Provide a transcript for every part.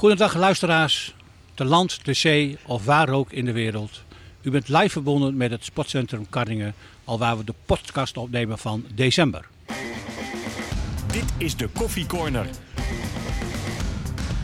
Goedendag luisteraars, te land, te zee of waar ook in de wereld. U bent live verbonden met het Sportcentrum Karningen, al waar we de podcast opnemen van december. Dit is de Koffie Corner.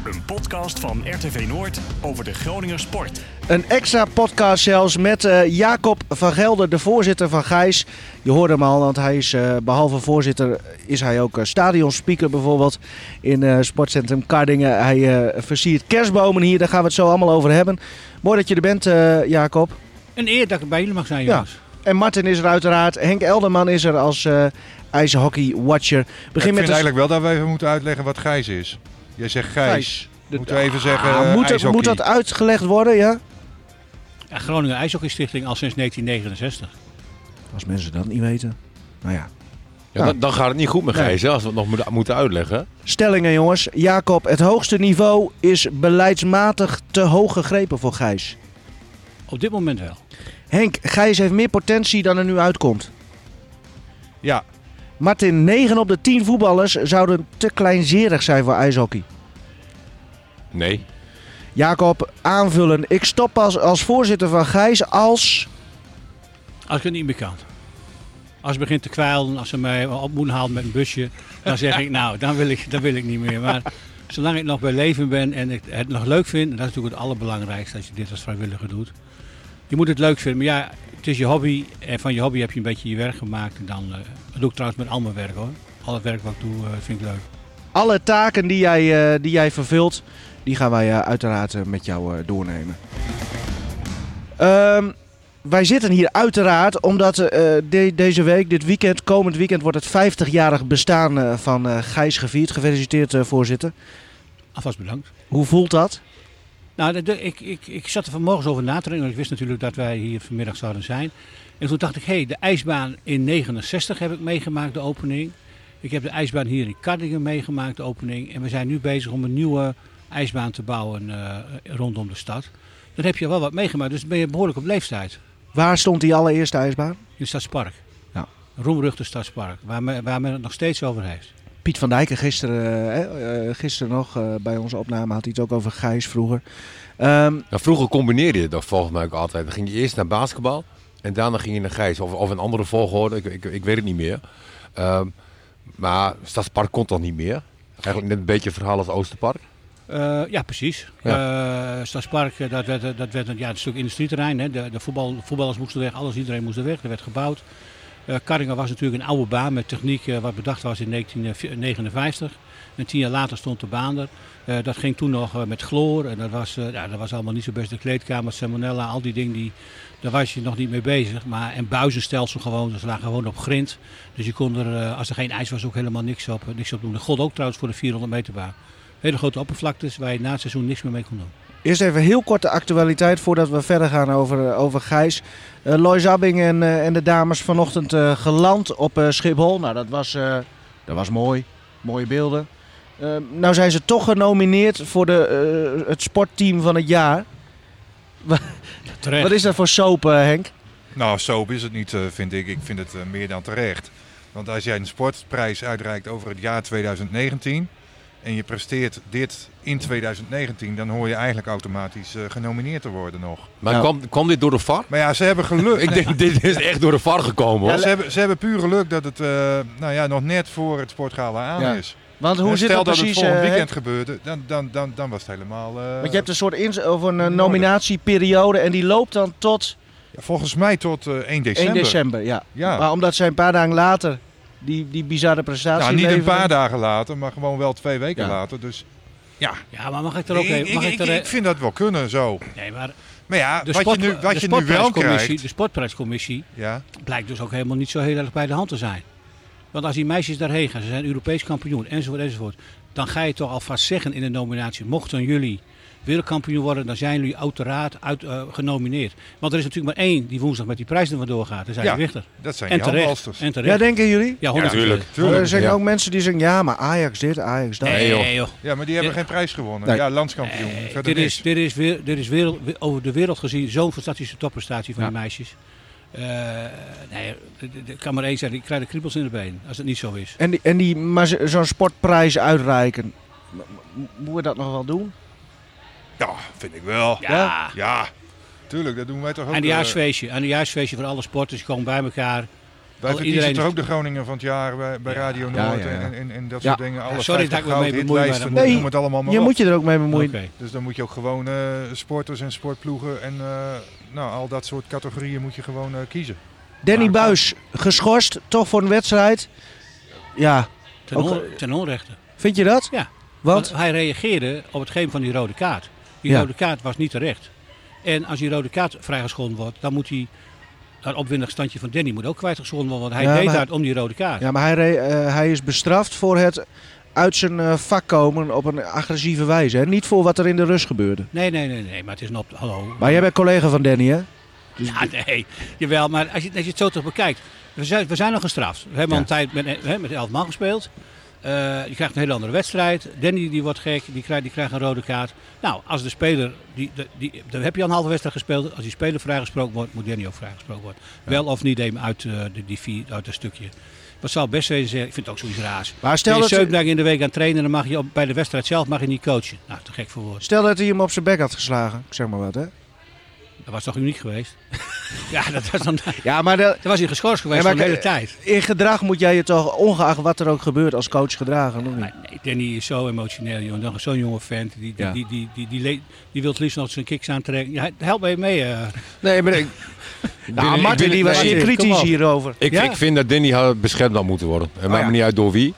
Een podcast van RTV Noord over de Groninger sport. Een extra podcast zelfs met uh, Jacob van Gelder, de voorzitter van Gijs. Je hoorde hem al, want hij is uh, behalve voorzitter is hij ook uh, stadionspeaker bijvoorbeeld in Sportcentrum Kardingen. Hij versiert kerstbomen hier, daar gaan we het zo allemaal over hebben. Mooi dat je er bent, Jacob. Een eer dat ik bij jullie mag zijn, jongens. Ja. En Martin is er uiteraard. Henk Elderman is er als ijshockey-watcher. Begin ik met vind eigenlijk wel dat wij even moeten uitleggen wat Gijs is. Jij zegt Gijs. Gijs. Moeten we even zeggen. Ah, moet, moet, dat uitgelegd worden, ja? Ja Groningen IJshockeystichting al sinds 1969. Als mensen dat niet weten. Nou ja. ja dan, dan, gaat het niet goed met Gijs, als we het nog moeten uitleggen. Stellingen, jongens. Jacob, het hoogste niveau is beleidsmatig te hoog gegrepen voor Gijs. Op dit moment wel. Henk, Gijs heeft meer potentie dan er nu uitkomt. Ja. Martin, 9 op de 10 voetballers zouden te kleinzerig zijn voor ijshockey. Nee. Jacob, aanvullen. Ik stop pas als voorzitter van Gijs als... Als ik het niet meer kan. Als het begint te kwijlen, als ze mij op moeten halen met een busje, dan zeg ik nou, dan wil ik, dan wil ik niet meer. Maar zolang ik nog bij leven ben en ik het nog leuk vind, dat is natuurlijk het allerbelangrijkste als je dit als vrijwilliger doet. Je moet het leuk vinden, maar ja, het is je hobby en van je hobby heb je een beetje je werk gemaakt. En dan, uh, dat doe ik trouwens met al mijn werk hoor. Al het werk wat ik doe uh, vind ik leuk. Alle taken die jij, uh, die jij vervult, die gaan wij uiteraard met jou doornemen. Um, wij zitten hier uiteraard omdat uh, de, deze week, dit weekend, komend weekend, wordt het 50-jarig bestaan uh, van uh, Gijs gevierd. Gefeliciteerd, voorzitter. Alvast bedankt. Hoe voelt dat? Nou, de, ik, ik, ik zat er vanmorgen over na te denken. Ik wist natuurlijk dat wij hier vanmiddag zouden zijn. En toen dacht ik, hé, hey, de ijsbaan in 69 heb ik meegemaakt, de opening. Ik heb de ijsbaan hier in Kardingen meegemaakt, de opening. En we zijn nu bezig om een nieuwe ijsbaan te bouwen rondom de stad. Dan heb je wel wat meegemaakt, dus ben je behoorlijk op leeftijd. Waar stond die allereerste ijsbaan? In het Stadspark. Ja. Roemruchte Stadspark, waar men, waar men het nog steeds over heeft. Piet van Dijken gisteren, eh, gisteren nog uh, bij onze opname had hij het ook over Gijs vroeger. Um, vroeger combineerde je dat volgens mij ook altijd. Dan ging je eerst naar basketbal en daarna ging je naar Gijs. Of, of een andere volgorde, ik, ik, ik weet het niet meer. Um, maar Stadspark kon toch niet meer? Eigenlijk net een beetje het verhaal als Oosterpark. Uh, ja, precies. Ja. Uh, Stadspark, dat werd, dat werd ja, een stuk industrieterrein. Hè. De, de voetbal, voetballers moesten weg, alles, iedereen moest er weg. Er werd gebouwd. Uh, Karringen was natuurlijk een oude baan met techniek wat bedacht was in 1959. En tien jaar later stond de baan er. Dat ging toen nog met chloor. En dat was, ja, dat was allemaal niet zo best. De kleedkamer, salmonella, al die dingen, die, daar was je nog niet mee bezig. Maar, en buizenstelsel gewoon, dus lagen gewoon op grind. Dus je kon er, als er geen ijs was, ook helemaal niks op, niks op doen. Dat gold ook trouwens voor de 400 meter baan hele grote oppervlaktes waar je na het seizoen niks meer mee kon doen. Eerst even heel korte actualiteit voordat we verder gaan over, eh, over Gijs. Uh, Lois Abbing en, uh, en de dames vanochtend uh, geland op Schiphol. Nou, dat was, dat was mooi. Mooie beelden. nou zijn ze toch genomineerd voor de, het sportteam van het jaar. Wat is dat voor soap, Henk? Nou, soap is het niet, vind ik. Ik vind het meer dan terecht. Want als jij een sportprijs uitreikt over het jaar 2019 en je presteert dit in 2019, dan hoor je eigenlijk automatisch uh, genomineerd te worden nog. Maar nou. kwam, kwam dit door de VAR? Maar ja, ze hebben geluk. Ik denk, dit is echt door de VAR gekomen. Ja, ze, hebben, ze hebben puur geluk dat het uh, nou ja, nog net voor het sportgala aan ja. is. Want hoe en zit stel dat, dat precies, het volgend uh, weekend gebeurde, dan, dan, dan, dan was het helemaal... Want je hebt een soort of een nominatieperiode en die loopt dan tot... Ja, volgens mij tot 1 december. 1 december, ja. ja. Maar omdat zij een paar dagen later die, die bizarre prestatie Nou, niet leveren. een paar dagen later, maar gewoon wel twee weken ja. later. Dus ja. Ja, maar mag ik er ook even... Mag ik, ik, er, ik, vind dat wel kunnen zo. Nee, maar... Maar ja, wat sport, je nu, wat je nu wel krijgt... De sportprijscommissie ja. blijkt dus ook helemaal niet zo heel erg bij de hand te zijn. Want als die meisjes daarheen gaan, ze zijn Europees kampioen, enzovoort, enzovoort. Dan ga je toch alvast zeggen in de nominatie, mochten jullie wereldkampioen worden, dan zijn jullie uiteraard uit, uh, genomineerd. Want er is natuurlijk maar één die woensdag met die prijs er vandoor gaat. Dat zijn ja, de Wichter. Dat zijn en terecht. en terecht. Ja, denken jullie? Ja, natuurlijk. Ja, tuurlijk. Er zijn ja. ook mensen die zeggen, ja, maar Ajax dit, Ajax dat. Nee, joh. joh. Ja, maar die hebben ja. geen prijs gewonnen. Nee. Ja, landskampioen. Nee, dit, is, dit, is weer, dit is wereld, over de wereld gezien zo'n fantastische topprestatie van ja. die meisjes. Uh, nee, ik kan maar één zeggen, ik krijg de kriebels in de been als het niet zo is. En, die, en die, maar zo'n sportprijs uitreiken, moeten we dat nog wel doen? Ja, vind ik wel. Ja. Ja, tuurlijk, dat doen wij toch ook. En de eh, jaarsfeestje. En de jaarsfeestje voor alle sporters gewoon bij elkaar. Wij Al- verkiezen toch ook de Groningen van het jaar bij. Radio Ja, Noord ja, ja. En, en, en dat Ja. soort dingen. Alle sorry 50 dat ik me mee goud, bemoei, maar hitlijsten, dat moet- noem het allemaal maar Je moet je er ook mee bemoeien. Oké. Dus dan moet je ook gewoon eh, sporters en sportploegen en eh, nou, al dat soort categorieën moet je gewoon eh, kiezen. Danny Maar- Buis geschorst, toch voor een wedstrijd. Ja, Ten, Ook- on- ten onrechte. vind je dat? Ja. Want? Want hij reageerde op het geven van die rode kaart. Die Ja. rode kaart was niet terecht. En als die rode kaart vrijgeschonden wordt, dan moet hij. Dat opwindig standje van Danny moet ook kwijtgeschonden worden. Want hij Ja, deed dat om die rode kaart. Ja, maar hij, eh, hij is bestraft voor het uit zijn eh, vak komen op een agressieve wijze. Hè? Niet voor wat er in de rust gebeurde. Nee, nee, nee, nee. Maar het is een op. Hallo. Maar jij bent collega van Danny, hè? Dus Ja, nee. Jawel, maar als je, als je het zo terug bekijkt. We zijn, we zijn nog gestraft. We hebben al een tijd met, hè, met elf man gespeeld. Eh, je krijgt een hele andere wedstrijd. Danny die wordt gek, die krijgt, die krijgt een rode kaart. Nou, als de speler, die, die, die, dan heb je al een halve wedstrijd gespeeld. Als die speler vrijgesproken wordt, moet Danny ook vrijgesproken worden. Wel of niet uit, eh, de, die vier, uit een stukje. Wat zou best zeggen, ik vind het ook zoiets raars. Maar Stel je dat, zeven dagen in de week aan trainen, dan mag je op, bij de wedstrijd zelf mag je niet coachen. Nou, te gek voor woorden. stel dat hij hem op zijn bek had geslagen. Ik zeg maar wat, hè? Dat was toch uniek geweest? ja, dat was dan, Ja, maar de- was hij geschorst geweest Ja, maar voor de hele tijd. in gedrag moet jij je toch, ongeacht wat er ook gebeurt, als coach gedragen. Nee, nee, Danny is zo emotioneel, jongen. Dan Zo'n jonge vent. Die, die, Ja. die, die, die, die, wil het liefst nog zijn kicks aantrekken. Ja, help mij mee. eh. Nee, maar ik, Nou, Martin die was zeer kom kritisch hierover. Ik, Ja? ik vind dat Danny had beschermd had moeten worden. Het maakt ja. me niet uit door wie.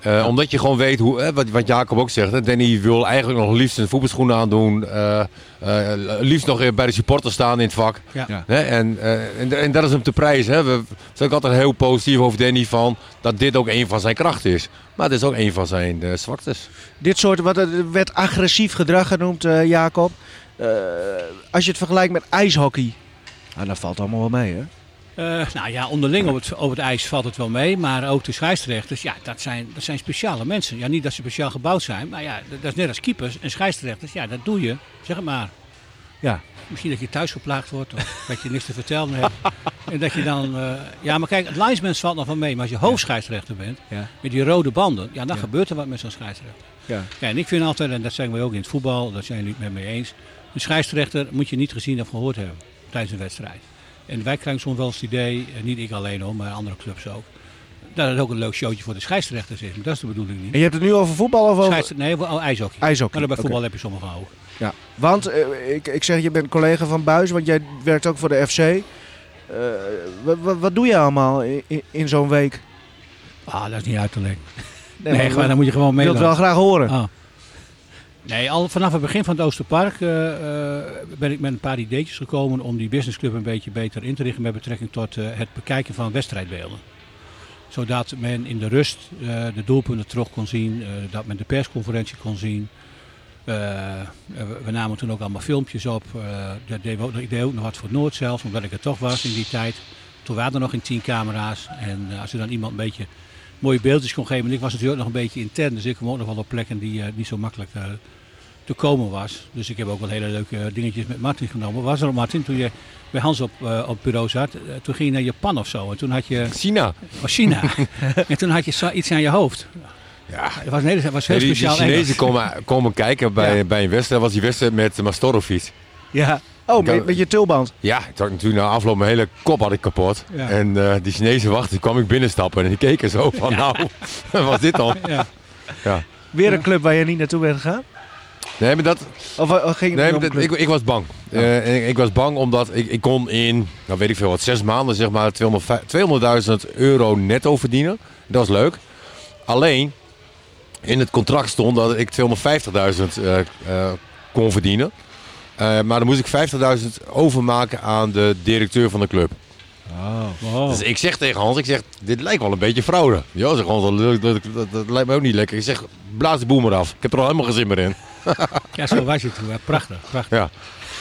Eh, Omdat je gewoon weet, hoe, hè, wat, wat Jacob ook zegt. Hè, Danny wil eigenlijk nog liefst zijn voetbalschoenen aandoen. eh eh, liefst nog bij de supporters staan in het vak. Ja. Ja. Hè, en, eh, en, en dat is hem te prijzen. Hè. We zijn ook altijd heel positief over Danny van dat dit ook een van zijn krachten is. Maar het is ook een van zijn eh, zwaktes. Dit soort, wat er werd agressief gedrag genoemd, eh, Jacob. Eh, als je het vergelijkt met ijshockey. Nou, dat valt allemaal wel mee, hè? Eh, nou ja, onderling op het, op het ijs valt het wel mee. Maar ook de scheidsrechters, ja, dat zijn, dat zijn speciale mensen. Ja, niet dat ze speciaal gebouwd zijn. Maar ja, dat, dat is net als keepers en scheidsrechters. Ja, dat doe je. Zeg maar. Ja. Misschien dat je thuis geplaagd wordt of dat je niks te vertellen hebt. en dat je dan... eh, ja, maar kijk, het linesman valt nog wel mee. Maar als je hoofdscheidsrechter bent, Ja. met die rode banden, ja, dan Ja. gebeurt er wat met zo'n scheidsrechter. Ja. Ja, en ik vind altijd, en dat zeggen we ook in het voetbal, dat zijn jullie het met me eens. Een scheidsrechter moet je niet gezien of gehoord hebben tijdens een wedstrijd. En wij krijgen soms wel eens het idee, en niet ik alleen hoor, maar andere clubs ook. Dat het ook een leuk showtje voor de scheidsrechters is. Maar dat is de bedoeling niet. En je hebt het nu over voetbal of over Scheidsrechter, nee, voor- oh, ijshockey. ijshockey? Maar bij voetbal heb je sommige ogen. Ja. Want, eh, ik, ik zeg, je bent collega van Buis, want jij werkt ook voor de FC. Eh, wat, doe je allemaal in, in, zo'n week? Ah, dat is niet uit te leggen. Nee, Nee, maar dan moet je gewoon ik wil het wel graag horen. Ah. Nee, al vanaf het begin van het Oosterpark eh, eh, ben ik met een paar ideetjes gekomen om die businessclub een beetje beter in te richten met betrekking tot eh, het bekijken van wedstrijdbeelden. Zodat men in de rust de doelpunten terug kon zien, dat men de persconferentie kon zien. We, namen toen ook allemaal filmpjes op. dat deed ook, ik deed ook nog wat voor Noord zelfs, omdat ik er toch was in die tijd. Toen waren er nog geen tien camera's. En als er dan iemand een beetje mooie beeldjes kon geven. En ik was natuurlijk ook nog een beetje intern, dus ik kwam ook nog wel op plekken die eh, niet zo makkelijk eh, te komen was. Dus ik heb ook wel hele leuke eh, dingetjes met Martin genomen. Was er Martin, toen je bij Hans op, eh, op bureau zat, toen ging je naar Japan of zo. En toen had je, China. oh, China. en toen had je iets aan je hoofd. Ja. Het was, het was heel Nee, die, speciaal Chinezen Engels. komen, komen kijken bij, Ja. bij een wedstrijd. Dat was die wedstrijd met Mastorovic. Ja. Oh, met, met je tulband. Ja, ik had natuurlijk na afloop mijn hele kop had ik kapot. Ja. En eh, die Chinezen wachten, kwam ik binnenstappen en die keken zo van nou, wat was dit dan? Ja. Ja. Weer een club waar je niet naartoe bent gegaan? Nee, maar dat, Of, eh, ging het nee, dat- ik, ik was bang. Eh, en ik, ik was bang omdat ik, ik kon in, nou weet ik veel wat, zes maanden zeg maar 200 200.000 euro netto verdienen. Dat was leuk. Alleen, in het contract stond dat ik 250.000 eh, eh, kon verdienen. Eh, maar dan moest ik 50.000 overmaken aan de directeur van de club. Wow. Dus ik zeg tegen Hans, ik zeg, dit lijkt wel een beetje fraude. Ja, zeg Hans, dat, dat, dat, dat lijkt me ook niet lekker. Ik zeg, blaas de boel maar af. Ik heb er al helemaal geen zin meer in. Ja, zo was je toen. hè. Prachtig, prachtig. Ja.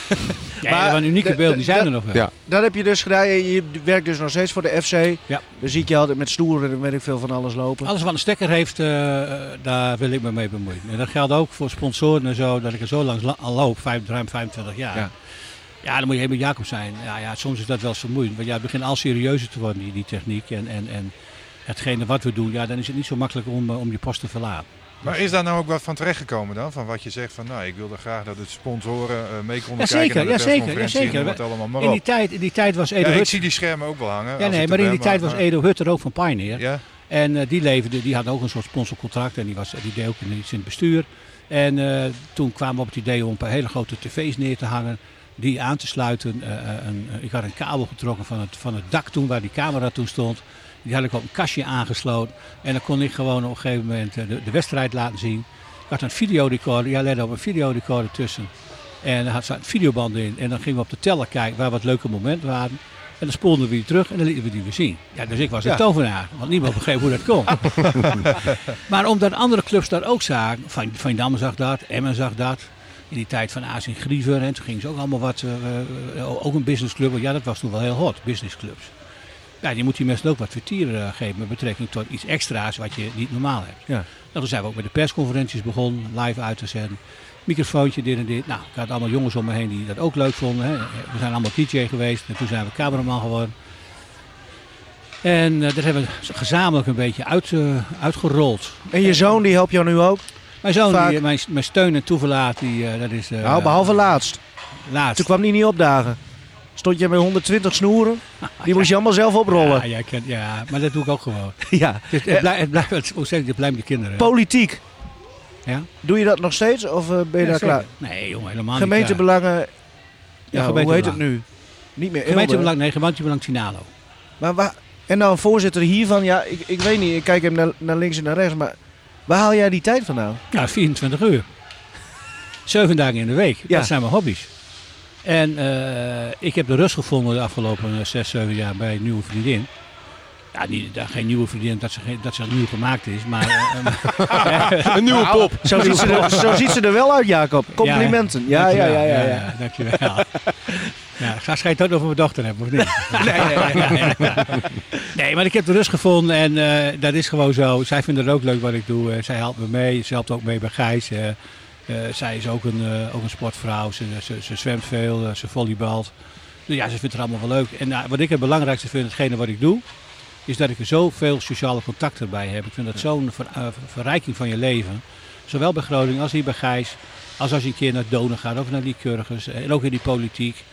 Ja, Maar waren unieke beelden, die zijn er nog wel. Ja. Dat heb je dus gedaan. Je, werkt dus nog steeds voor de FC. Ja. Dan zie ik je altijd met stoeren en weet ik veel van alles lopen. Alles wat een stekker heeft, eh, daar wil ik me mee bemoeien. En dat geldt ook voor sponsoren en zo, dat ik er zo lang la- al loop, vijf, ruim 25 jaar. Ja. Ja. dan moet je helemaal Jacob zijn. Ja, ja, soms is dat wel eens vermoeiend. Want ja, het begint al serieuzer te worden, die, die techniek. En, en, en hetgene wat we doen, ja, dan is het niet zo makkelijk om, eh, om je post te verlaten. Maar is daar nou ook wat van terechtgekomen dan? Van wat je zegt van nou, ik wilde graag dat het sponsoren uh, mee konden ja, kijken naar de ja, zeker, ja, zeker. allemaal maar In die tijd, in die tijd was Edo Ja, ik Hut... zie die schermen ook wel hangen. Ja, nee, ik maar in die tijd was Edo Hutter ook van Pioneer. Ja, En eh, die leefde, die had ook een soort sponsorcontract en die, was, die deed ook in, iets in het bestuur. En eh, toen kwamen we op het idee om een paar hele grote tv's neer te hangen, die aan te sluiten. Eh, eh, een, ik had een kabel getrokken van het, van het dak toen, waar die camera toen stond. Die had ik op een kastje aangesloten. En dan kon ik gewoon op een gegeven moment eh, de, de wedstrijd laten zien. Ik had een videorecorder, ja, let op, een videorecorder tussen. En daar had ze een videoband in. En dan gingen we op de teller kijken waar wat leuke momenten waren. En dan spoelden we die terug en dan lieten we die weer zien. Ja, dus ik was een Ja. tovenaar, want niemand begreep hoe dat kon. maar omdat andere clubs dat ook zagen, Van, van Dam zag dat, Emmen zag dat. In die tijd van en Griever, en toen gingen ze ook allemaal wat, eh, eh, ook een businessclub. Ja, dat was toen wel heel hot, businessclubs. Ja, die moet die mensen ook wat vertier eh, geven met betrekking tot iets extra's wat je niet normaal hebt. Ja. Nou, toen zijn we ook met de persconferenties begonnen, live uit te zenden. Microfoontje, dit en dit. Nou, ik had allemaal jongens om me heen die dat ook leuk vonden. Hè. We zijn allemaal DJ geweest en toen zijn we cameraman geworden. En eh, dat hebben we gezamenlijk een beetje uit, eh, uitgerold. En je zoon die helpt jou nu ook? Mijn zoon, die, mijn, mijn steun en toeverlaat, die, dat is nou, behalve laatst. laatst. Toen kwam die niet opdagen. Stond je met 120 snoeren? Die moest je allemaal zelf Ja, oprollen. kent, ja, maar dat doe ik ook gewoon. Ja. Het, het, blijft, het blijft, het blijft de kinderen. Politiek. Ja? Doe je dat nog steeds of eh, ben je Ja, daar klaar? Nee, jongen, helemaal niet. Gemeentebelangen. Ja, hoe heet het nu? Niet meer. Gemeentebelang, nee, gemeentebelang Tinalo. Maar waar, en dan een voorzitter hiervan, ja, ik, ik weet niet, ik kijk hem naar, naar links en naar rechts, maar waar haal jij die tijd vandaan? Ja, 24 uur. Zeven dagen in de week. Ja. Dat zijn mijn hobby's. En eh, ik heb de rust gevonden de afgelopen eh, zes, zeven jaar bij een nieuwe vriendin. Ja, niet, geen nieuwe vriendin dat ze, dat ze nieuw gemaakt is, maar... eh, eh, Een nieuwe pop. Zo ziet, ze er, zo ziet ze er wel uit, Jacob. Complimenten. Ja, ja, ja, ja. ja, dankjewel. Ja, ga het ook over mijn dochter hebben, of niet? Nee, nee, nee. nee, maar ik heb de rust gevonden en eh, dat is gewoon zo. Zij vinden het ook leuk wat ik doe. Eh, zij helpt me mee. Ze helpt ook mee bij Gijs. Eh, zij is ook een, eh, ook een sportvrouw. Ze, ze, ze zwemt veel, eh, ze volleybalt. Dus ja, ze vindt het allemaal wel leuk. En wat ik het belangrijkste vind, hetgene wat ik doe, is dat ik er zoveel sociale contacten bij heb. Ik vind dat zo'n ver- verrijking van je leven. Zowel bij Groningen als hier bij Gijs. Als als je een keer naar Donen gaat of naar Lycurgus. eh, En ook in die politiek.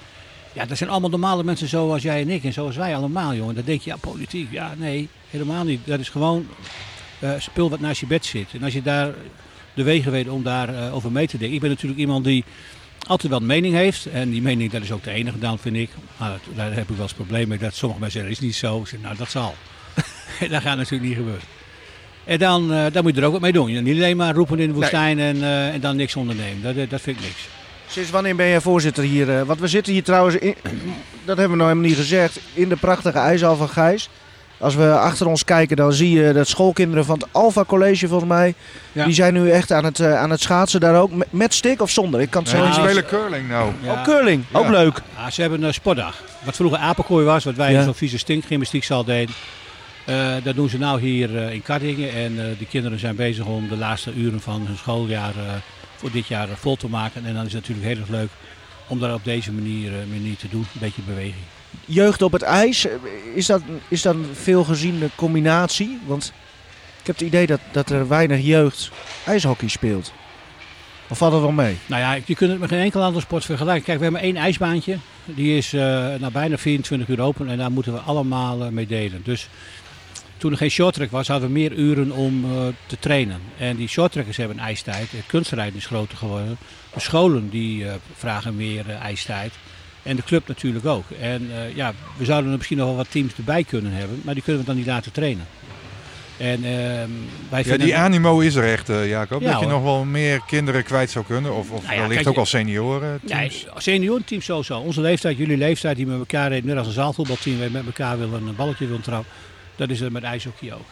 Ja, dat zijn allemaal normale mensen zoals jij en ik en zoals wij allemaal, jongen. Dan denk je, ja, politiek. Ja, nee, helemaal niet. Dat is gewoon eh, spul wat naast je bed zit. En als je daar de wegen weet om daarover over mee te denken. Ik ben natuurlijk iemand die altijd wel een mening heeft. En die mening, dat is ook de enige dan, vind ik. Maar dat- daar heb ik wel eens probleem mee. Dat sommige mensen zeggen, dat is niet zo. Zeg, nou, dat zal. dat gaat natuurlijk niet gebeuren. En dan, eh, dan moet je er ook wat mee doen. Je niet alleen maar roepen in de woestijn en, eh, en dan niks ondernemen. Dat, eh, dat vind ik niks. Sinds wanneer ben jij voorzitter hier? eh, want we zitten hier trouwens, in, dat hebben we nou helemaal niet gezegd, in de prachtige ijshal van Gijs. Als we achter ons kijken, dan zie je dat schoolkinderen van het Alpha College, volgens mij, Ja. die zijn nu echt aan het, eh, aan het schaatsen daar ook. Met, met stick of zonder? Ik kan het Nee, zo die niet spelen curling nou. Oh, curling. Ook leuk. Ja, ze hebben een sportdag. Wat vroeger apenkooi was, wat wij zo'n vieze stinkgymnastiekzaal deden. Eh, dat doen ze nou hier eh, in Kartingen. En eh de kinderen zijn bezig om de laatste uren van hun schooljaar eh, voor dit jaar eh, vol te maken. En dan is het natuurlijk heel erg leuk om dat op deze manier, eh, manier te doen. Een beetje beweging. Jeugd op het ijs, eh, is dat, is dat een veel geziene combinatie? Want ik heb het idee dat, dat er weinig jeugd ijshockey speelt. Of valt dat wel mee? Nou ja, je kunt het met geen enkel andere sport vergelijken. Kijk, we hebben één ijsbaantje. Die is eh nou, bijna 24 uur open en daar moeten we allemaal eh, mee delen. Dus toen er geen shorttrack was, hadden we meer uren om te trainen. En die shorttrackers hebben ijstijd. Het kunstrijden is groter geworden. De scholen die vragen meer ijstijd. En de club natuurlijk ook. En eh, ja, we zouden er misschien nog wel wat teams erbij kunnen hebben, maar die kunnen we dan niet laten trainen. En wij Ja, die animo is er echt, eh, Jacob. Ja, dat je hoor. nog wel meer kinderen kwijt zou kunnen. Of, of Nou ja, wellicht kijk, ook al senioren teams. Nee, seniorenteam sowieso. Onze leeftijd, jullie leeftijd, die met elkaar, net als een zaalvoetbalteam, met elkaar willen een balletje willen trappen. Dat is er met ijshockey ook.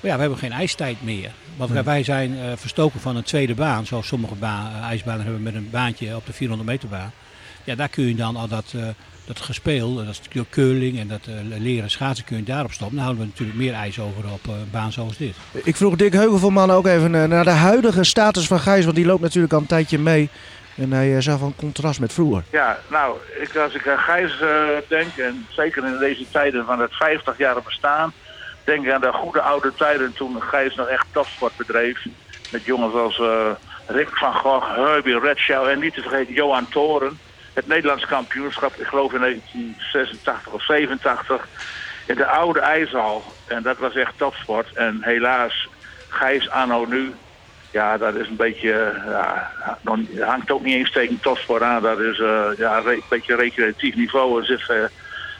Maar ja, we hebben geen ijstijd meer. Want wij- wij zijn eh, verstoken van een tweede baan, zoals sommige ba- ijsbanen hebben met een baantje op de 400 meter baan. Ja, daar kun je dan al dat, eh, dat gespeel, dat is curling en dat eh, leren schaatsen kun je daarop stoppen. Dan houden we natuurlijk meer ijs over op eh, een baan zoals dit. Ik vroeg Dick Heuvelman ook even eh, naar de huidige status van Gijs, want die loopt natuurlijk al een tijdje mee. En hij eh, zag wel een contrast met vroeger. Ja, nou, ik, als ik aan Gijs eh, denk, en zeker in deze tijden van het 50 jaar bestaan, denk ik aan de goede oude tijden toen Gijs nog echt topsport bedreef. Met jongens als eh, Rick van Gogh, Herbie Redshaw en niet te vergeten Johan Toren. Het Nederlands kampioenschap, ik geloof in 1986 of 87, in de oude ijshal. En dat was echt topsport. En helaas, Gijs anno nu, ja, dat is een beetje, ja, hangt ook niet eens tegen topsport aan. Dat is eh, ja, een beetje recreatief niveau. Er zit eh,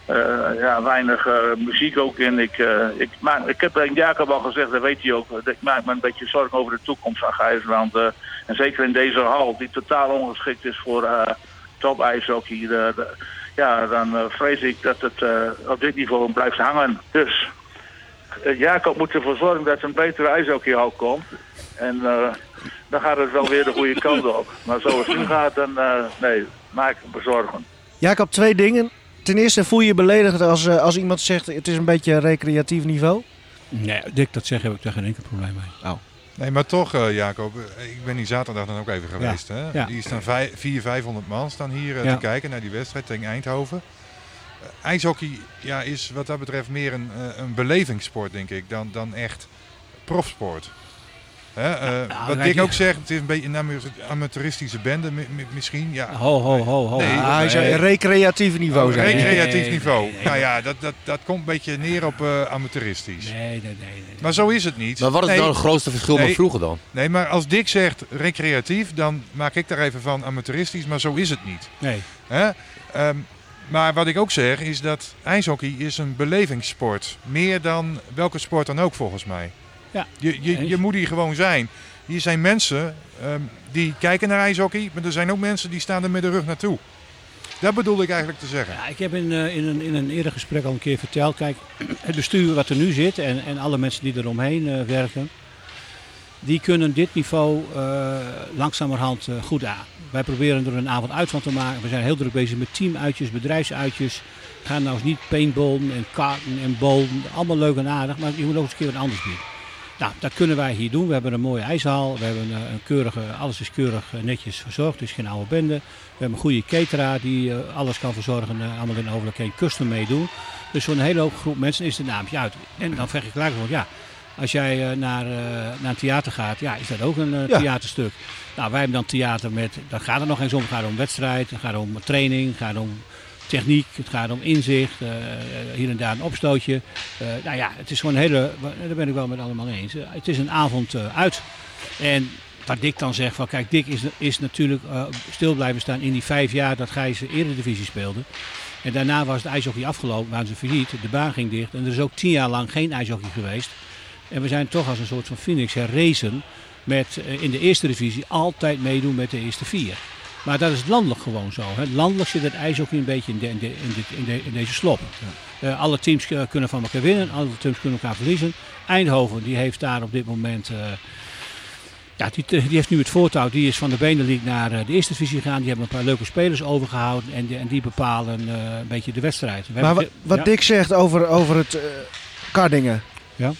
eh, ja, weinig muziek ook in. Ik, ik, maak, ik heb tegen Jacob al gezegd, dat weet hij ook. Ik maak me een beetje zorgen over de toekomst van Gijsland. eh en zeker in deze hal, die totaal ongeschikt is voor top ijshockey. De- de- ja, dan eh, vrees ik dat het eh, op dit niveau blijft hangen. Dus eh, Jacob moet ervoor zorgen dat er een betere ijshockeyhal komt. En eh, dan gaat het wel weer de goede kant op. Maar zoals het nu gaat, dan eh, nee, maak ik me zorgen. Jacob, twee dingen. Ten eerste voel je je beledigd als, eh, als iemand zegt het is een beetje een recreatief niveau. Nee, Dick, dat zeggen heb ik daar geen enkel probleem mee. Nee, maar toch, eh, Jacob, eh, ik ben die zaterdag dan ook even geweest. Hè? ja. Die staan 400, 500 man staan hier eh, Ja. te kijken naar die wedstrijd tegen Eindhoven. Eh, ijshockey ja, is wat dat betreft meer een, een belevingssport, denk ik, dan, dan echt profsport. Hè? eh, nou, wat Dick je- ook zegt, het is een beetje een ama- amateuristische bende mi- mi- misschien. Ja, Ho, ho, ho, ho. Nee. Ah, hij zei recreatief niveau Oh, zijn. recreatief Nee, niveau. nee, nee. Nou ja, dat, dat, dat komt een beetje neer op eh, amateuristisch. Nee, nee, nee. nee. Maar zo is het niet. Maar wat is Nee, nou het grootste verschil Nee. met vroeger dan? Nee, maar als Dick zegt recreatief, dan maak ik daar even van amateuristisch, maar zo is het niet. nee. Hè? Ehm, maar wat ik ook zeg is dat ijshockey is een belevingssport. Meer dan welke sport dan ook volgens mij. Ja, Je, je, je moet hier gewoon zijn. Hier zijn mensen ehm, die kijken naar ijshockey, maar er zijn ook mensen die staan er met de rug naartoe. Dat bedoelde ik eigenlijk te zeggen. Ja, ik heb in, eh, in, een, in een eerder gesprek al een keer verteld. Kijk, het bestuur wat er nu zit en, en alle mensen die eromheen eh werken. Die kunnen dit niveau eh, langzamerhand goed aan. Wij proberen er een avond uit van te maken. We zijn heel druk bezig met teamuitjes, bedrijfsuitjes. Gaan nou eens niet paintballen en karten en bowlen. Allemaal leuk en aardig, maar je moet ook eens een keer wat anders doen. Nou, dat kunnen wij hier doen. We hebben een mooie ijshal. We hebben een, een keurige, alles is keurig eh, netjes verzorgd. Dus geen oude bende. We hebben een goede cateraar die eh, alles kan verzorgen. eh, allemaal in overlijk geen custom meedoen. Dus voor een hele hoop groep mensen is het naamje uit. En dan zeg ik ja, als jij eh, naar, eh, naar een theater gaat, ja, is dat ook een eh, Ja. theaterstuk. Nou, wij hebben dan theater met, dan gaat het nog eens om. Het gaat om wedstrijd, het gaat om training, het gaat om techniek, het gaat om inzicht, eh, hier en daar een opstootje. Eh, nou ja, het is gewoon een hele, daar ben ik wel met allemaal eens. Eh, het is een avond eh, uit. En wat Dick dan zegt, van kijk, Dick is, is natuurlijk eh, stil blijven staan in die vijf jaar dat Gijs de Eredivisie speelde. En daarna was het ijshockey afgelopen, waren ze failliet, de baan ging dicht. En er is ook tien jaar lang geen ijshockey geweest. En we zijn toch als een soort van Phoenix herrezen met eh, in de eerste divisie altijd meedoen met de eerste vier. Maar dat is landelijk gewoon zo. Hè. Landelijk zit het ijshockey een beetje in, de, in, de, in, de- in, de- in deze slop. Eh, alle teams kunnen van elkaar winnen, alle teams kunnen elkaar verliezen. Eindhoven die heeft daar op dit moment... eh, ja, die, die heeft nu het voortouw. Die is van de Benelink naar eh, de eerste divisie gegaan. Die hebben een paar leuke spelers overgehouden. En, die- en die bepalen een beetje de wedstrijd. We Maar hebben wat, ge- wat ja. Dick zegt over, over het Kardingen. Ja.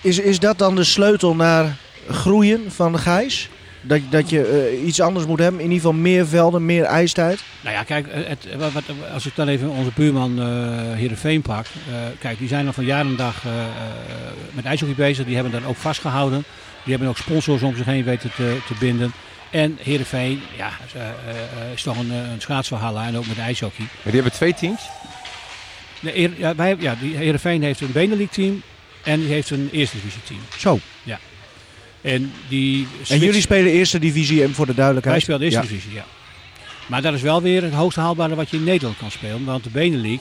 Is, is dat dan de sleutel naar groeien van Gijs? Dat, dat je eh, iets anders moet hebben? In ieder geval meer velden, meer ijstijd? Nou ja, kijk, eh, het, wat, wat- als ik dan even onze buurman eh Heerenveen pak. eh, kijk, die zijn al van jaar en dag met ijshockey bezig. Die hebben dat ook vastgehouden. Die hebben ook sponsors om zich heen weten te, te binden. En Heerenveen, ja, is, is toch een, een schaatsverhaal en ook met ijshockey. Maar die hebben twee teams. Heer- ja, wij, ja, die Heerenveen heeft een Benelink team en die heeft een eerste divisie team. Zo. En, die En jullie spelen eerste divisie en voor de Wij duidelijkheid. spelen de eerste Ja. divisie, ja. Maar dat is wel weer het hoogste haalbare wat je in Nederland kan spelen. Want de Benelink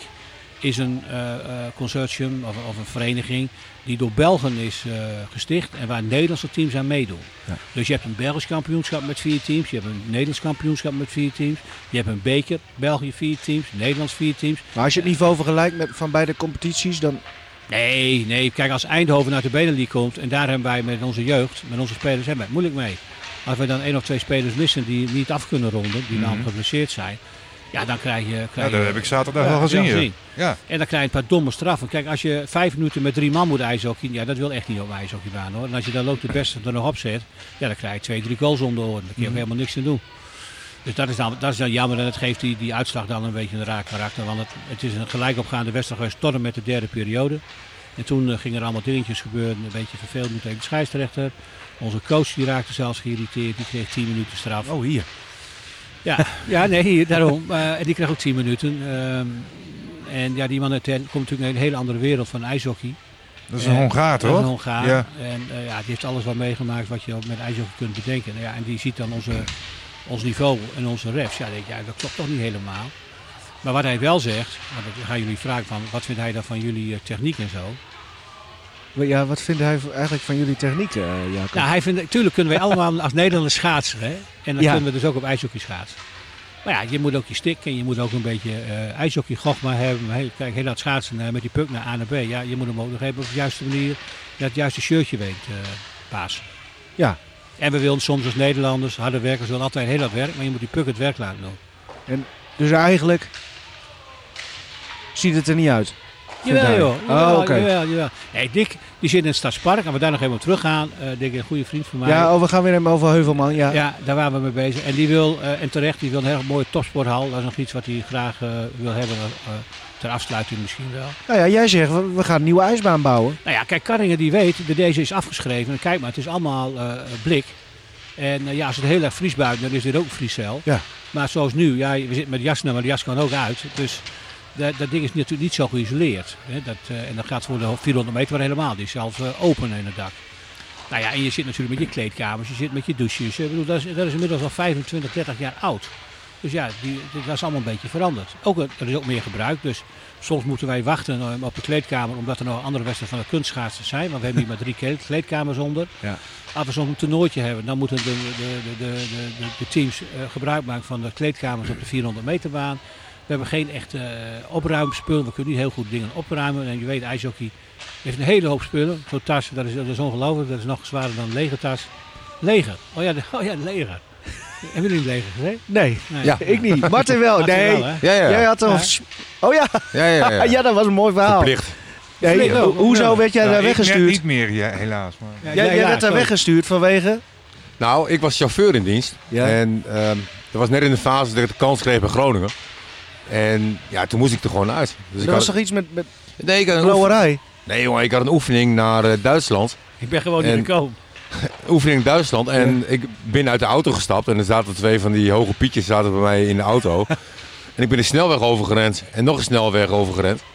is een eh, eh, consortium of, of een vereniging die door Belgen is eh, gesticht en waar Nederlandse teams aan meedoen. Ja. Dus je hebt een Belgisch kampioenschap met vier teams, je hebt een Nederlands kampioenschap met vier teams, je hebt een beker, België vier teams, Nederlands vier teams. Maar als je het niveau vergelijkt met van beide competities, dan... Nee, nee, kijk als Eindhoven uit de Benelink komt en daar hebben wij met onze jeugd, met onze spelers, hebben wij het moeilijk mee. Als we dan één of twee spelers missen die niet af kunnen ronden, die namelijk geblesseerd zijn, ja dan krijg je... Ja, Krijg dat je- heb ik zaterdag Ja, wel gezien. ja, ja. gezien. Ja. En dan krijg je een paar domme straffen. Kijk, als je vijf minuten met drie man moet ijshockey, ja, dat wil echt niet op ijshockeybaan hoor. En als je dan ook de beste er nog op zet, ja, dan krijg je twee, drie goals om de oren. Daar kun je ook helemaal niks aan doen. Dus dat is dan, dat is dan jammer en dat geeft die, die uitslag dan een beetje een raar karakter. Want het, het is een gelijkopgaande wedstrijd geweest tot en met de derde periode. En toen eh, gingen er allemaal dingetjes gebeuren. Een beetje vervelend met de scheidsrechter. Onze coach die raakte zelfs geïrriteerd. Die kreeg 10 minuten straf. Oh, hier. Ja, ja nee, hier, daarom. Eh, en die kreeg ook 10 minuten. Ehm, en ja, die man uit Ten komt natuurlijk uit een hele andere wereld van ijshockey. Dat is een Hongaar, Dat is een toch? Hongaar. Ja. En eh, ja, die heeft alles wat meegemaakt wat je ook met ijshockey kunt bedenken. Nou ja, en die ziet dan onze, ons niveau en onze refs. Ja, denk ja, dat klopt toch niet helemaal. Maar wat hij wel zegt, want dan gaan jullie vragen van, wat vindt hij dan van jullie eh, techniek en zo. Ja, wat vindt hij eigenlijk van jullie techniek, eh Jacob? Nou, hij vindt, natuurlijk kunnen wij allemaal als Nederlanders schaatsen. Hè? En dan Ja. kunnen we dus ook op ijshockey schaatsen. Maar ja, je moet ook je stick en je moet ook een beetje eh ijshockey gogma hebben. Heel, kijk, heel dat schaatsen met die puck naar A naar B. Ja, je moet hem ook nog even op de juiste manier, dat het juiste shirtje weet eh pasen. Ja. En we willen soms als Nederlanders, harde werkers, willen altijd heel hard werken. Maar je moet die puck het werk laten doen. Dus eigenlijk ziet het er niet uit. Jawel joh. Oh, oké. jawel, jawel. Nee, Dick, die zit in het Stadspark. En we daar nog even op teruggaan. Eh Dick, een goede vriend van mij. Ja, oh, we gaan weer even over Heuvelman. Ja. Ja, daar waren we mee bezig. En die wil, eh, en terecht, die wil een heel mooie topsporthal. Dat is nog iets wat hij graag eh, wil hebben. ter afsluiting misschien wel. Nou ja, jij zegt, we we gaan een nieuwe ijsbaan bouwen. Nou ja, kijk, Karringen die weet, de deze is afgeschreven. En kijk maar, het is allemaal blik. En ja, als het heel erg vries buiten, dan is dit ook een vriescel. Ja. Maar zoals nu, ja, we zitten met jas, maar de jas kan ook uit. Dus dat, dat ding is natuurlijk niet zo geïsoleerd. Hè? Dat, eh, en dat gaat voor de 400 meter wel helemaal. Die is zelfs eh, open in het dak. Nou ja, en je zit natuurlijk met je kleedkamers, je zit met je douches. Ik bedoel, dat, is, dat is inmiddels al 25, 30 jaar oud. Dus ja, die, dat is allemaal een beetje veranderd. Ook, eh, er is ook meer gebruik. Dus soms moeten wij wachten op de kleedkamer, omdat er nog andere wedstrijden van de kunstschaatsen zijn. Want we hebben hier maar drie kleed- kleedkamers onder. Ja. Als we zo'n toernooitje hebben, dan moeten de, de, de, de, teams gebruik maken van de kleedkamers op de 400 meter baan. We hebben geen echte eh, opruimspullen. We kunnen niet heel goed dingen opruimen. En je weet, ijshockey heeft een hele hoop spullen. Zo'n tas, dat is, dat is ongelooflijk. Dat is nog zwaarder dan een legertas. Leger. Oh ja, de, oh ja, leger. Hebben jullie een leger gezien? Nee, Nee. Ja. ik niet. Martin wel. Martin nee. wel? Ja, ja. Jij had een... Ja. Oh ja. Ja, ja, ja. ja, dat was een mooi verhaal. Verplicht. Nee, ho- hoezo werd jij Ja, daar weggestuurd? niet meer, ja, helaas. Maar. Ja, Jij, ja, jij ja, werd daar weggestuurd vanwege... Nou, ik was chauffeur in dienst. Ja. En ehm dat was net in de fase dat ik de kans kreeg bij Groningen. En ja, toen moest ik er gewoon uit. Dus ik Er was had, toch iets met, met nee, ik had een nee, jongen, ik had een oefening naar eh, Duitsland. Ik ben gewoon niet En- gekomen. Oefening in Duitsland. En ik ben uit de auto gestapt. En er zaten twee van die hoge pietjes zaten bij mij in de auto. en ik ben de snelweg overgerend. En nog een snelweg overgerend.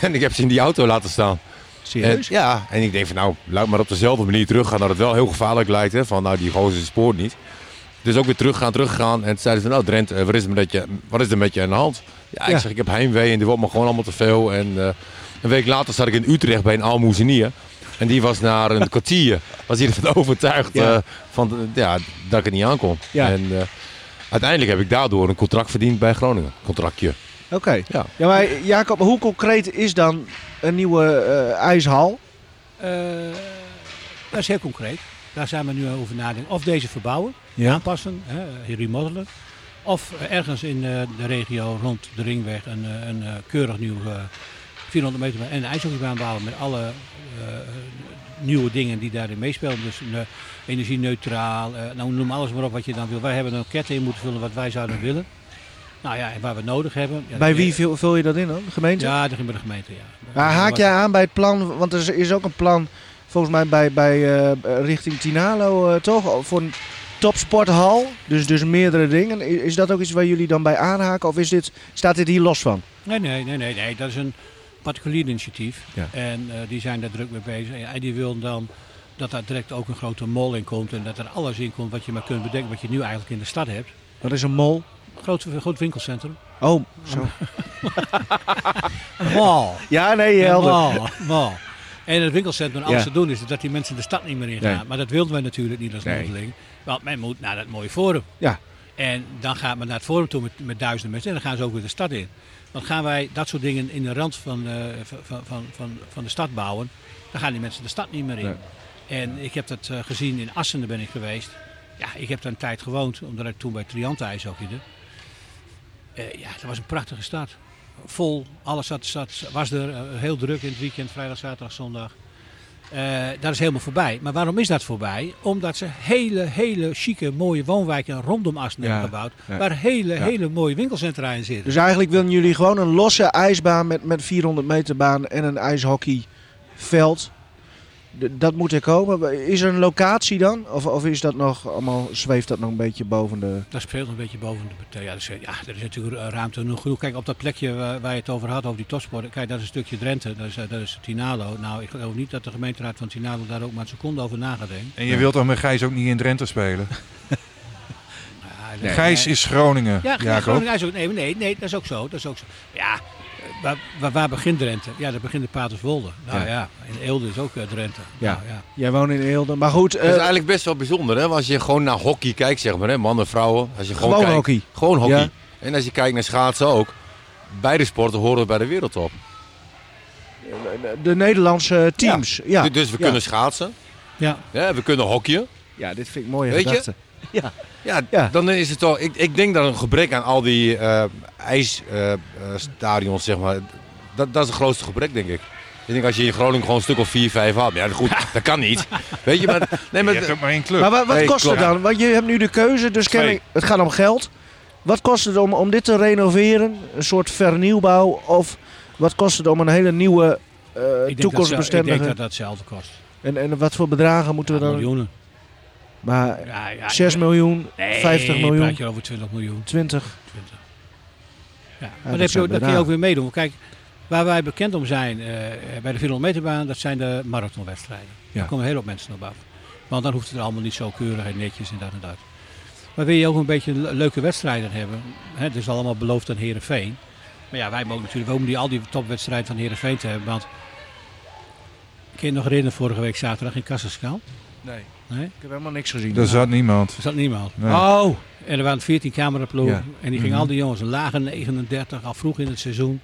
En ik heb ze in die auto laten staan. En, Serieus? ja, en ik denk van nou, laat maar op dezelfde manier teruggaan. Dat het wel heel gevaarlijk lijkt. Hè? Van nou, die gozer spoort niet. Dus ook weer teruggaan, teruggaan. En toen zeiden ze van nou Drent, eh, wat is, er met je, wat is er met je aan de hand? Ja, ik Ja. zeg ik heb heimwee en die wordt me gewoon allemaal te veel. En eh, een week later zat ik in Utrecht bij een aalmoezenier. En die was na een kwartier was hij ervan overtuigd Ja. eh, van, ja, dat ik het niet aankom. Ja. En eh, uiteindelijk heb ik daardoor een contract verdiend bij Groningen. Contractje. Oké. Ja. Ja, maar Jacob, hoe concreet is dan een nieuwe eh, ijshal? Eh, dat is heel concreet. Daar zijn we nu over nadenken. Of deze verbouwen, Ja. aanpassen, hè, remodelen. Of eh, ergens in eh, de regio rond de ringweg een, eh, een keurig nieuw eh, 400 meter en een ijshockeybaan bouwen met alle nieuwe dingen die daarin meespelen. Dus een, energie-neutraal, nou noem alles maar op wat je dan wil. Wij hebben een keten in moeten vullen wat wij zouden willen. Nou ja, en waar we nodig hebben. Ja, Bij wie vul, vul je dat in dan? De gemeente? Ja, dat ging bij de gemeente, ja. Maar haak jij aan bij het plan, want er is ook een plan volgens mij bij, bij eh, richting Tinalo eh, toch? Voor een topsporthal, dus, dus meerdere dingen. Is dat ook iets waar jullie dan bij aanhaken of is dit, staat dit hier los van? Nee, nee, nee, nee, nee. Dat is een particulier initiatief. Ja. En eh, die zijn daar druk mee bezig. En, die willen dan dat daar direct ook een grote mol in komt. En dat er alles in komt wat je maar kunt bedenken, wat je nu eigenlijk in de stad hebt. Dat is een mol. Groot, groot winkelcentrum. Oh, zo. Mall. Ja, nee, helder. mall. mall. En het winkelcentrum, alles Ja. te doen is dat die mensen de stad niet meer ingaan. Nee. Maar dat wilden wij natuurlijk niet als Nee. Want men moet naar dat mooie forum. Ja. En dan gaat men naar het forum toe met, met duizenden mensen. En dan gaan ze ook weer de stad in. Want gaan wij dat soort dingen in de rand van, eh, van, van, van, van de stad bouwen, dan gaan die mensen de stad niet meer in. En ik heb dat eh, gezien in Assen, daar ben ik geweest. Ja, ik heb daar een tijd gewoond, omdat ik toen bij Triante ijshockeyde. Eh ja, dat was een prachtige stad. Vol, alles zat, zat, was er, eh, heel druk in het weekend, vrijdag, zaterdag, zondag. Eh dat is helemaal voorbij. Maar waarom is dat voorbij? Omdat ze hele, hele chique, mooie woonwijken rondom Assen Ja, hebben gebouwd. ja. Waar hele, Ja. hele mooie winkelcentra in zitten. Dus eigenlijk willen jullie gewoon een losse ijsbaan met, met 400 meter baan en een ijshockey veld. D- dat moet er komen. Is er een locatie dan? Of, of is dat nog allemaal, zweeft dat nog een beetje boven de... Dat speelt een beetje boven de. Ja, dus, ja, er is natuurlijk eh, ruimte genoeg. Kijk, op dat plekje waar, waar je het over had, over die topsport. Kijk, dat is een stukje Drenthe. Dat is, eh, dat is Tinalo. Nou, ik geloof niet dat de gemeenteraad van Tinalo daar ook maar een seconde over na gaat denken. En je wilt toch met Gijs ook niet in Drenthe spelen? Gijs is Groningen, Ja, Jacob. Groningen is ook, nee, nee, nee, dat is ook zo. Dat is ook zo. Ja, eh, waar, waar, waar begint Drenthe? Ja, daar begint de Paterswolde. Nou Ja. ja, in Eelde is ook eh, Drenthe. Ja. Nou, ja. Jij woont in Eelde. Maar goed, eh, Dat is eigenlijk best wel bijzonder, hè? Als je gewoon naar hockey kijkt, zeg maar, hè? mannen, vrouwen. Als je gewoon, Gewoon kijkt, hockey. Gewoon hockey. Ja. En als je kijkt naar schaatsen ook. Beide sporten horen bij de wereldtop. de Nederlandse teams. Ja. Du- Dus we Ja. kunnen schaatsen. Ja. Ja, we kunnen hockeyen. Ja, dit vind ik mooie Weet je? Ja. Ja, Ja. dan is het toch. Ik, ik denk dat een gebrek aan al die eh ijsstadions, zeg maar. Dat, dat is het grootste gebrek, denk ik. Ik denk als je in Groningen gewoon een stuk of 4, 5 had. Ja, goed, dat kan niet. Weet je, maar. Nee, maar Je hebt ook maar één club. Maar wat, wat Nee, kost het dan? Want je hebt nu de keuze, dus het gaat om geld. Wat kost het om, om dit te renoveren? Een soort vernieuwbouw? Of wat kost het om een hele nieuwe eh Ik, denk dat, ze- ik toekomstbestendige... denk dat dat hetzelfde kost. En, en wat voor bedragen moeten Ja, we dan... miljoenen. Maar Ja, ja, 6 miljoen, nee, 50 miljoen, praat je over 20 miljoen. 20. 20. Ja. dat Maar heb je, kun je ook weer meedoen. Kijk, waar wij bekend om zijn eh, bij de 400 meterbaan, dat zijn de marathonwedstrijden. Daar komen hele hoop mensen op af. Want dan hoeft het er allemaal niet zo keurig en netjes en dat en dat. Maar wil je ook een beetje le- leuke wedstrijden hebben, hè, het is allemaal beloofd aan Herenveen. Maar ja, wij mogen natuurlijk ook die, al die topwedstrijden van Herenveen te hebben. Want kun je je nog herinneren vorige week zaterdag in Kassenskaal? Nee. Nee? Ik heb helemaal niks gezien. Daar zat niemand. Er zat niemand. Nee. Oh, En er waren 14 cameraploegen. Ja. En die gingen Mhm. al die jongens een lage 39, al vroeg in het seizoen.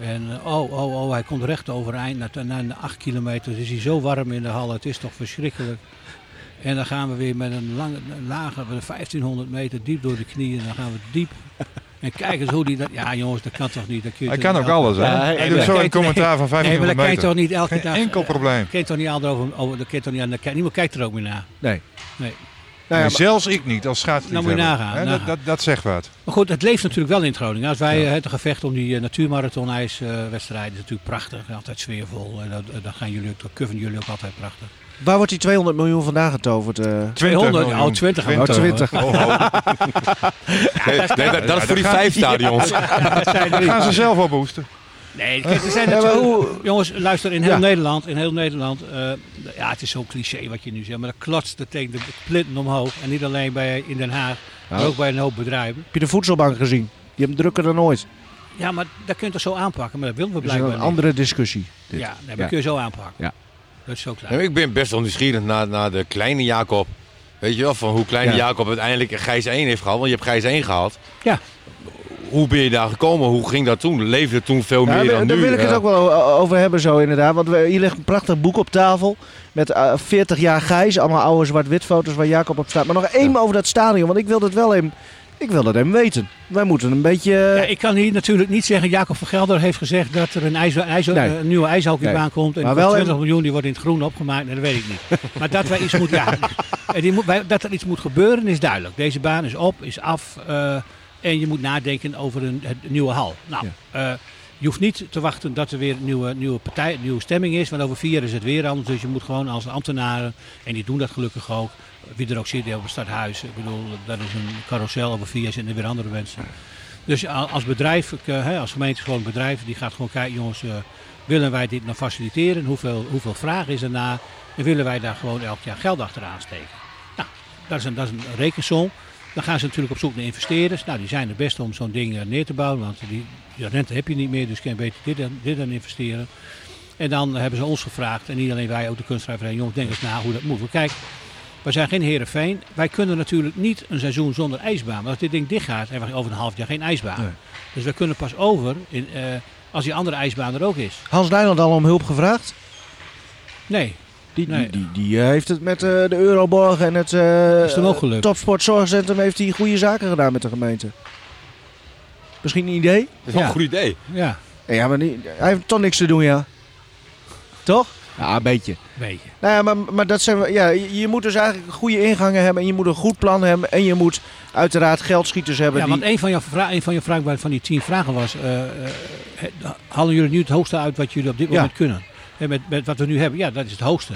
En eh, oh, oh, oh, hij komt recht overeind. Na, na, na 8 kilometer is hij zo warm in de hal. Het is toch verschrikkelijk. En dan gaan we weer met een lange, een lage, met een 1500 meter diep door de knieën. En dan gaan we diep. En kijk eens hoe die dat... Ja jongens, dat kan toch niet. Dat kun je Hij kan ook alles, hè? Ja, hij- doet zo een commentaar van Nee, maar dat 1500 kan je meter. toch niet elke Geen dag... enkel probleem. Je toch niet altijd over... over dat je toch niet aan de, niemand kijkt er ook meer naar. nee. Nee. Nou ja, zelfs ik niet als schaatsliefhebber. Nou, moet je nagaan, dat, dat, dat zegt wat. Maar goed, het leeft natuurlijk wel in Groningen. Als wij eh, het gevecht om die uh, natuurmarathon-ijswedstrijden is natuurlijk prachtig. Altijd sfeervol. En dat, eh, dat gaan jullie ook, dat jullie ook altijd prachtig. Waar wordt die 200 miljoen vandaan getoverd? eh? 200, miljoen. oh 20 gaan we Oh, toch, 20. Oh, oh. Nee, nee, dat, dat is voor die vijf stadions. Dat zijn er gaan ze zelf opboosten. Nee, kijk, er zijn Ja, maar natuurlijk... hoe- Jongens, luister, in heel Ja. Nederland, in heel Nederland, eh, ja, het is zo'n cliché wat je nu zegt, maar dat klotst de tegen de plinten omhoog. En niet alleen bij, in Den Haag, maar Nou. ook bij een hoop bedrijven. Heb je de voedselbank gezien? Die hebben drukker dan ooit. Ja, maar dat kun je toch zo aanpakken, maar dat willen we Dat is blijkbaar een niet. andere discussie. dit. Ja, nee, Ja. dat kun je zo aanpakken. Ja. Dat is zo. Nee, ik ben best wel nieuwsgierig naar, naar de kleine Jacob. Weet je wel, van hoe kleine Ja. Jacob uiteindelijk een Gijs 1 heeft gehaald. Want je hebt Gijs 1 gehaald. Ja. Hoe ben je daar gekomen? Hoe ging dat toen? Leefde het toen veel Ja, meer daar dan nu? wil ik het ook wel o- over hebben zo inderdaad. Want we, hier ligt een prachtig boek op tafel. Met eh, 40 jaar Gijs. Allemaal oude zwart-wit foto's waar Jacob op staat. Maar nog één over dat stadion. Want ik wil dat wel even, ik wil dat even weten. Wij moeten een beetje... Ja, ik kan hier natuurlijk niet zeggen, Jacob van Gelder heeft gezegd dat er een, Nee. een nieuwe ijshockeybaan Nee. komt. En Maar voor wel 20 een- miljoen die wordt in het groen opgemaakt, nee, dat weet ik niet. maar dat, wij iets moet, ja, en die moet, wij- dat er iets moet gebeuren is duidelijk. Deze baan is op, is af eh, en je moet nadenken over een, het nieuwe hal. Nou, eh, je hoeft niet te wachten dat er weer een nieuwe, nieuwe, partij, een nieuwe stemming is, want over vier jaar is het weer anders. Dus je moet gewoon als ambtenaren, en die doen dat gelukkig ook, wie er ook zit op het stadhuis. Ik bedoel, dat is een carousel, over vier er weer andere mensen. Dus als bedrijf, eh, als gemeente bedrijf, die gaat gewoon kijken, jongens, eh, willen wij dit nou faciliteren? Hoeveel, hoeveel vraag is er naar? En willen wij daar gewoon elk jaar geld achteraan steken? Nou, dat is een, dat is een rekensom. Dan gaan ze natuurlijk op zoek naar investeerders. Nou, die zijn het beste om zo'n ding eh, neer te bouwen, want die, die rente heb je niet meer, dus kun je beter dit dan, dit dan investeren. En dan hebben ze ons gevraagd, en niet alleen wij, ook de kunstschrijverij, jongens, denk eens na hoe dat moet. Kijk, we zijn geen Herenveen. Wij kunnen natuurlijk niet een seizoen zonder ijsbaan. Want als dit ding dicht gaat, hebben we over een half jaar geen ijsbaan. Nee. Dus we kunnen pas over in, eh, als die andere ijsbaan er ook is. Hans Nijland al om hulp gevraagd? Nee, Die, Nee. die, die, die, eh, heeft het met eh, de Euroborg en het eh ook gelukt? Topsportzorgcentrum heeft hij goede zaken gedaan met de gemeente. Misschien een idee? Dat is wel Ja. een goed idee. ja, Ja, maar niet, hij heeft toch niks te doen, ja. Toch? Ja, een beetje. weet je. Nou ja, maar, maar dat zijn we, ja, je, moet dus eigenlijk goede ingangen hebben en je moet een goed plan hebben en je moet uiteraard geldschieters hebben. Ja, die, want een van, jouw vra- een van je vragen van die tien vragen was, het- halen jullie nu het hoogste uit wat jullie op dit Ja. moment kunnen? En met, met wat we nu hebben, ja, dat is het hoogste.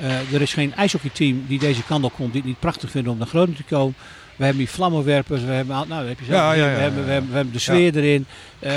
Eh, er is geen ijshockeyteam die deze kant op komt, die het niet prachtig vindt om naar Groningen te komen. We hebben die vlammenwerpers, we hebben, nou, heb je zelf Ja, gezien. ja, ja, we, hebben, we, hebben, we hebben de sfeer erin. Eh,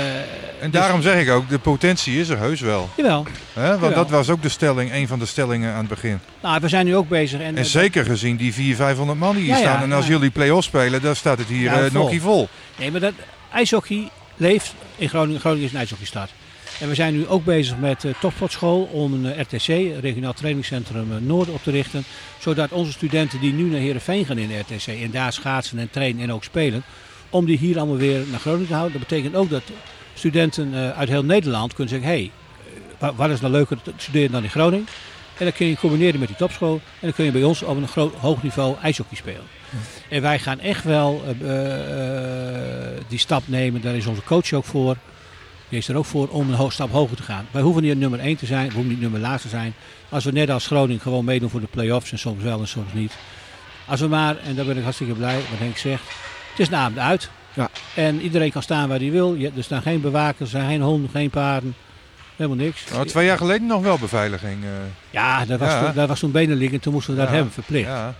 En daarom zeg ik ook, de potentie is er heus wel. jawel. Hè? Want Jawel. dat was ook de stelling, een van de stellingen aan het begin. Nou, we zijn nu ook bezig. En, En zeker gezien die 400, 500 man die hier staan. En als jullie play-offs spelen, dan staat het hier eh vol. nokkie vol. Nee, maar dat, ijshockey leeft in Groningen. Groningen is een ijshockeystad. En we zijn nu ook bezig met topsportschool om een eh, RTC, regionaal trainingscentrum eh, Noord, op te richten. Zodat onze studenten die nu naar Heerenveen gaan in de RTC en daar schaatsen en trainen en ook spelen, om die hier allemaal weer naar Groningen te houden. Dat betekent ook dat studenten uit heel Nederland kunnen zeggen, hé, hey, wa- wat is nou leuker te studeren dan in Groningen? En dan kun je combineren met die topschool en dan kun je bij ons op een groot, hoog niveau ijshockey spelen. En wij gaan echt wel die stap nemen. Daar is onze coach ook voor. Die is er ook voor om een stap hoger te gaan. Wij hoeven niet nummer 1 te zijn, we hoeven niet nummer laatste te zijn. Als we net als Groningen gewoon meedoen voor de play-offs en soms wel en soms niet. Als we maar, en daar ben ik hartstikke blij, wat Henk zegt. Het is een avond uit. Ja. En iedereen kan staan waar hij wil. Je- Er staan geen bewakers, er zijn geen honden, geen paarden. Helemaal niks. Nou, twee jaar geleden nog wel beveiliging. eh. Ja, dat was, Ja. Toen, dat was toen benenlig en toen moesten we dat Ja. hebben, verplicht. ja.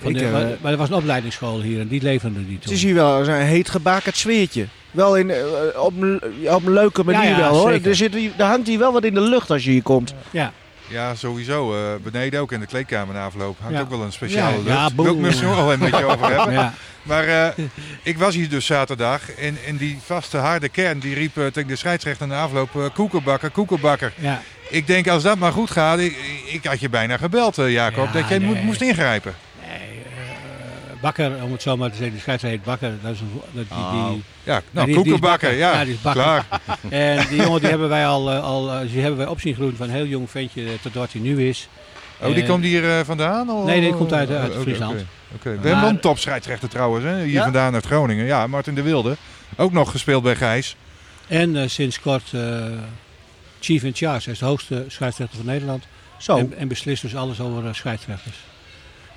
Ik, de- eh, maar, maar er was een opleidingsschool hier en die leverde die Het toen. is hier wel een heet gebakerd sfeertje. Wel in, eh, op, een, op een leuke manier Ja, ja, wel hoor. zeker. Er, zit, er hangt hier wel wat in de lucht als je hier komt. Ja. ja, sowieso. eh, beneden ook in de kleedkamer na afloop hangt Ja. ook wel een speciale Ja, lucht. ja, Daar wil ik boe. het zo wel een beetje over hebben. Ja. Maar eh, ik was hier dus zaterdag en, en die vaste harde kern die riep tegen de scheidsrechter na afloop koekenbakker, koekenbakker. Ja. Ik denk als dat maar goed gaat, ik, ik had je bijna gebeld Jacob, Ja, dat jij nee. moest ingrijpen. Bakker, om het zo maar te zeggen, de scheidsrechter heet Bakker. Dat is een, dat, die, Oh. die, Ja, nou die- koekenbakker, bakker. ja, Ja, die bakker. klaar. en die jongen die hebben wij al, eh, al eh, die hebben wij op zien groeien van een heel jong ventje eh, tot wat hij nu is. Oh, die komt hier vandaan? of- Nee, die komt uit, Oh, uit oké, Friesland. oké, oké. We Maar- hebben een topscheidsrechter trouwens, hè? hier Ja? vandaan uit Groningen. Ja, Martin de Wilde. Ook nog gespeeld bij Gijs. En sinds kort chief in charge. Hij is de hoogste scheidsrechter van Nederland. Zo. En, en beslist dus alles over scheidsrechters.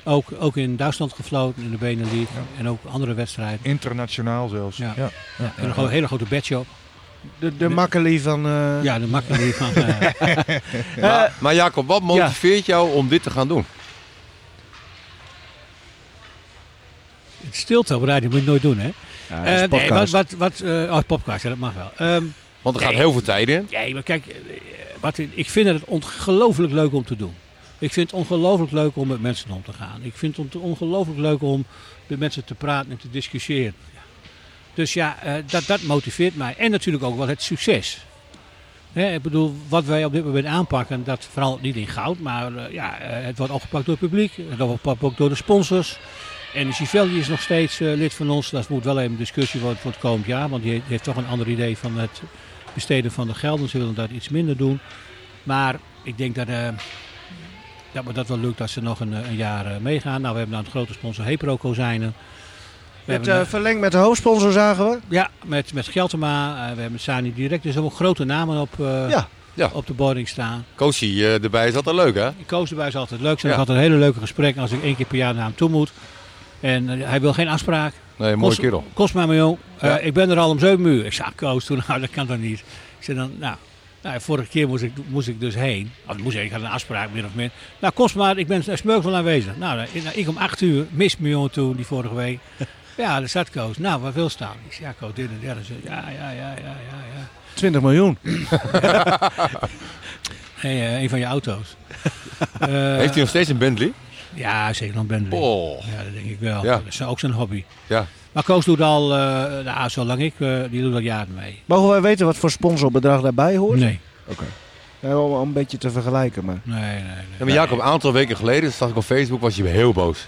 Ook, ook in Duitsland gefloten, in de Benelux en ook andere wedstrijden. Internationaal zelfs. Ja. Ja. Ja, en een gro- hele grote badge op. De, de makkelie van... eh, Ja, de makkelijk van. eh, Maar, maar Jacob, wat motiveert jou om dit te gaan doen? stilte op radio moet je nooit doen, hè? ja, Eh, nee, wat, wat, wat, eh, oh, podcast, ja, dat mag wel. Ehm, Want er gaat heel veel tijd in. nee, maar kijk, eh, wat, ik vind het ongelooflijk leuk om te doen. Ik vind het ongelooflijk leuk om met mensen om te gaan. Ik vind het ongelooflijk leuk om met mensen te praten en te discussiëren. Dus ja, eh, dat, dat motiveert mij. En natuurlijk ook wel het succes. Ik bedoel, wat wij op dit moment aanpakken, dat vooral niet in goud, maar eh, ja, eh, het wordt opgepakt door het publiek. Het wordt opgepakt ook door de sponsors. En Civelli is nog steeds lid van ons. Dat moet wel even een discussie worden voor het komend jaar. Want die heeft, heeft toch een ander idee van het besteden van de gelden. Ze willen dat iets minder doen. Maar ik denk dat, dat me dat wel lukt dat ze nog een, eh, een jaar eh, meegaan. Nou, we hebben dan een grote sponsor Hepro Kozijnen. We Het hebben, eh, verlengd met de hoofdsponsor zagen we. ja, met, met Geltema. eh, we hebben Sani Direct. Dus er zijn ook grote namen op, eh, Ja. Ja. op de boarding staan. Eh, erbij is altijd leuk, hè? Koos erbij is altijd leuk. Zijn Ja. altijd een hele leuke gesprek als ik één keer per jaar naar hem toe moet. En hij wil geen afspraak. Nee, mooie Kost- kerel. Kost mij maar jong. Eh, Ja. ik ben er al om 7 uur. Ik zei, ah, Koos, toen, nou, dat kan toch niet. Ik zei dan, nou, nou, vorige keer moest ik, moest ik dus heen. Of moest ik, ik had een afspraak, min of meer. Nou, kost maar, ik ben smeugsel aanwezig. Nou, nou, ik- om 8 uur, mis me jongen toen, die vorige week. Ja, daar zat Koos. Nou, wat wil staan? Ik zei, ja, Koos, dit en dat. Ja, ja, ja, ja, ja, ja. 20 miljoen. Hey, eh, een van je auto's. Eh, Heeft hij nog steeds een Bentley? Ja, zeker nog Bentley. Oh. Ja, dat denk ik wel. Ja. Dat is ook zijn hobby. Ja. Maar Koos doet al, eh nou, zolang ik, eh, die doet al jaren mee. Mogen wij weten wat voor sponsorbedrag daarbij hoort? Nee, Ja, om, om een beetje te vergelijken. Maar. nee, nee. nee. Ja, maar Jacob, een aantal weken geleden, zag ik op Facebook, was je heel boos.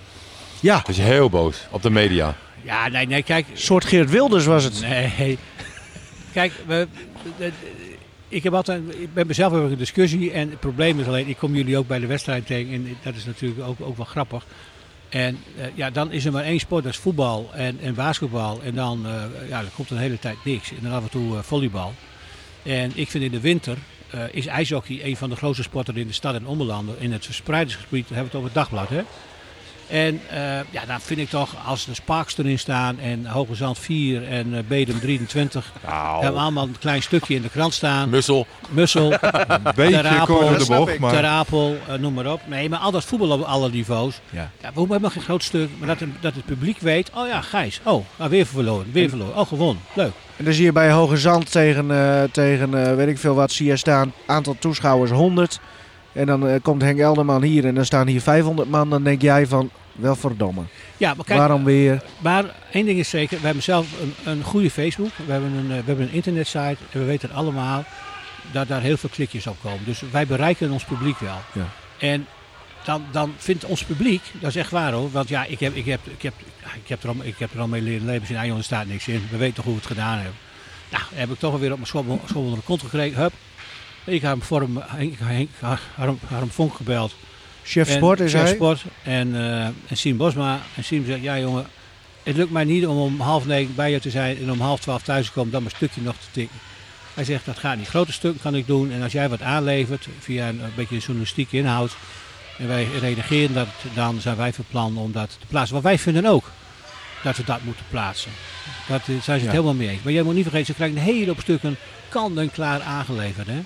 Ja, Was je heel boos op de media. Ja, nee, nee, kijk. een soort Geert Wilders was het. Nee. Kijk, we, de- ik, heb altijd, ik ben mezelf even in discussie. En het probleem is alleen, ik kom jullie ook bij de wedstrijd tegen. En dat is natuurlijk ook, ook wel grappig. En eh, ja, dan is er maar één sport, dat is voetbal en, en basketbal. En dan eh, ja, er komt een hele tijd niks. En dan af en toe eh, volleybal. En ik vind in de winter is ijshockey een van de grootste sporten in de stad en ommelanden. In het verspreidingsgebied, hebben we het over het dagblad. Hè? En eh, ja, dan vind ik toch, als de Sparks erin staan en Hoge Zand 4 en eh, Bedem 23, Nou, hebben we allemaal een klein stukje in de krant staan. Mussel. Mussel, Een beetje Apel, de bocht, maar Ter Apel, eh, noem maar op. Nee, maar al dat voetbal op alle niveaus. Ja. Ja, we hebben nog geen groot stuk, maar dat, dat het publiek weet, oh ja, Gijs, oh, nou, weer verloren, weer verloren. Oh, gewonnen, leuk. En dan zie je bij Hoge Zand tegen, eh, tegen eh, weet ik veel wat, zie je staan, aantal toeschouwers 100. En dan eh, komt Henk Elderman hier en dan staan hier 500 man. Dan denk jij van, wel verdomme. Ja, maar kijk, Waarom weer? Maar één ding is zeker, we hebben zelf een, een goede Facebook, we hebben een, eh, we hebben een internetsite en we weten allemaal dat daar heel veel klikjes op komen. Dus wij bereiken ons publiek wel. Ja. En dan, dan vindt ons publiek, dat is echt waar hoor, want ja, ik heb, ik heb, ik heb, ik heb, er, al, ik heb er al mee leren leven, in Eion er staat niks in, we weten toch hoe we het gedaan hebben. Nou, heb ik toch alweer op mijn school, school onder de kont gekregen, hup. Ik heb hem voor hem, Henk, Henk, Harm, Harm Vonk gebeld. Chef Sport is Chef hij. Sport en, eh en Siem Bosma. En Siem zegt, ja jongen, het lukt mij niet om om half negen bij je te zijn en om half twaalf thuis te komen, dan mijn stukje nog te tikken. Hij zegt, dat gaat niet. Grote stuk kan ik doen en als jij wat aanlevert via een, een beetje journalistieke inhoud en wij reageren dat, dan zijn wij van plan om dat te plaatsen. Want wij vinden ook dat we dat moeten plaatsen. Dat eh, zijn ze het Ja. helemaal mee eens. Maar jij moet niet vergeten, ze krijgen een hele hoop stukken kant en klaar aangeleverd. Hè?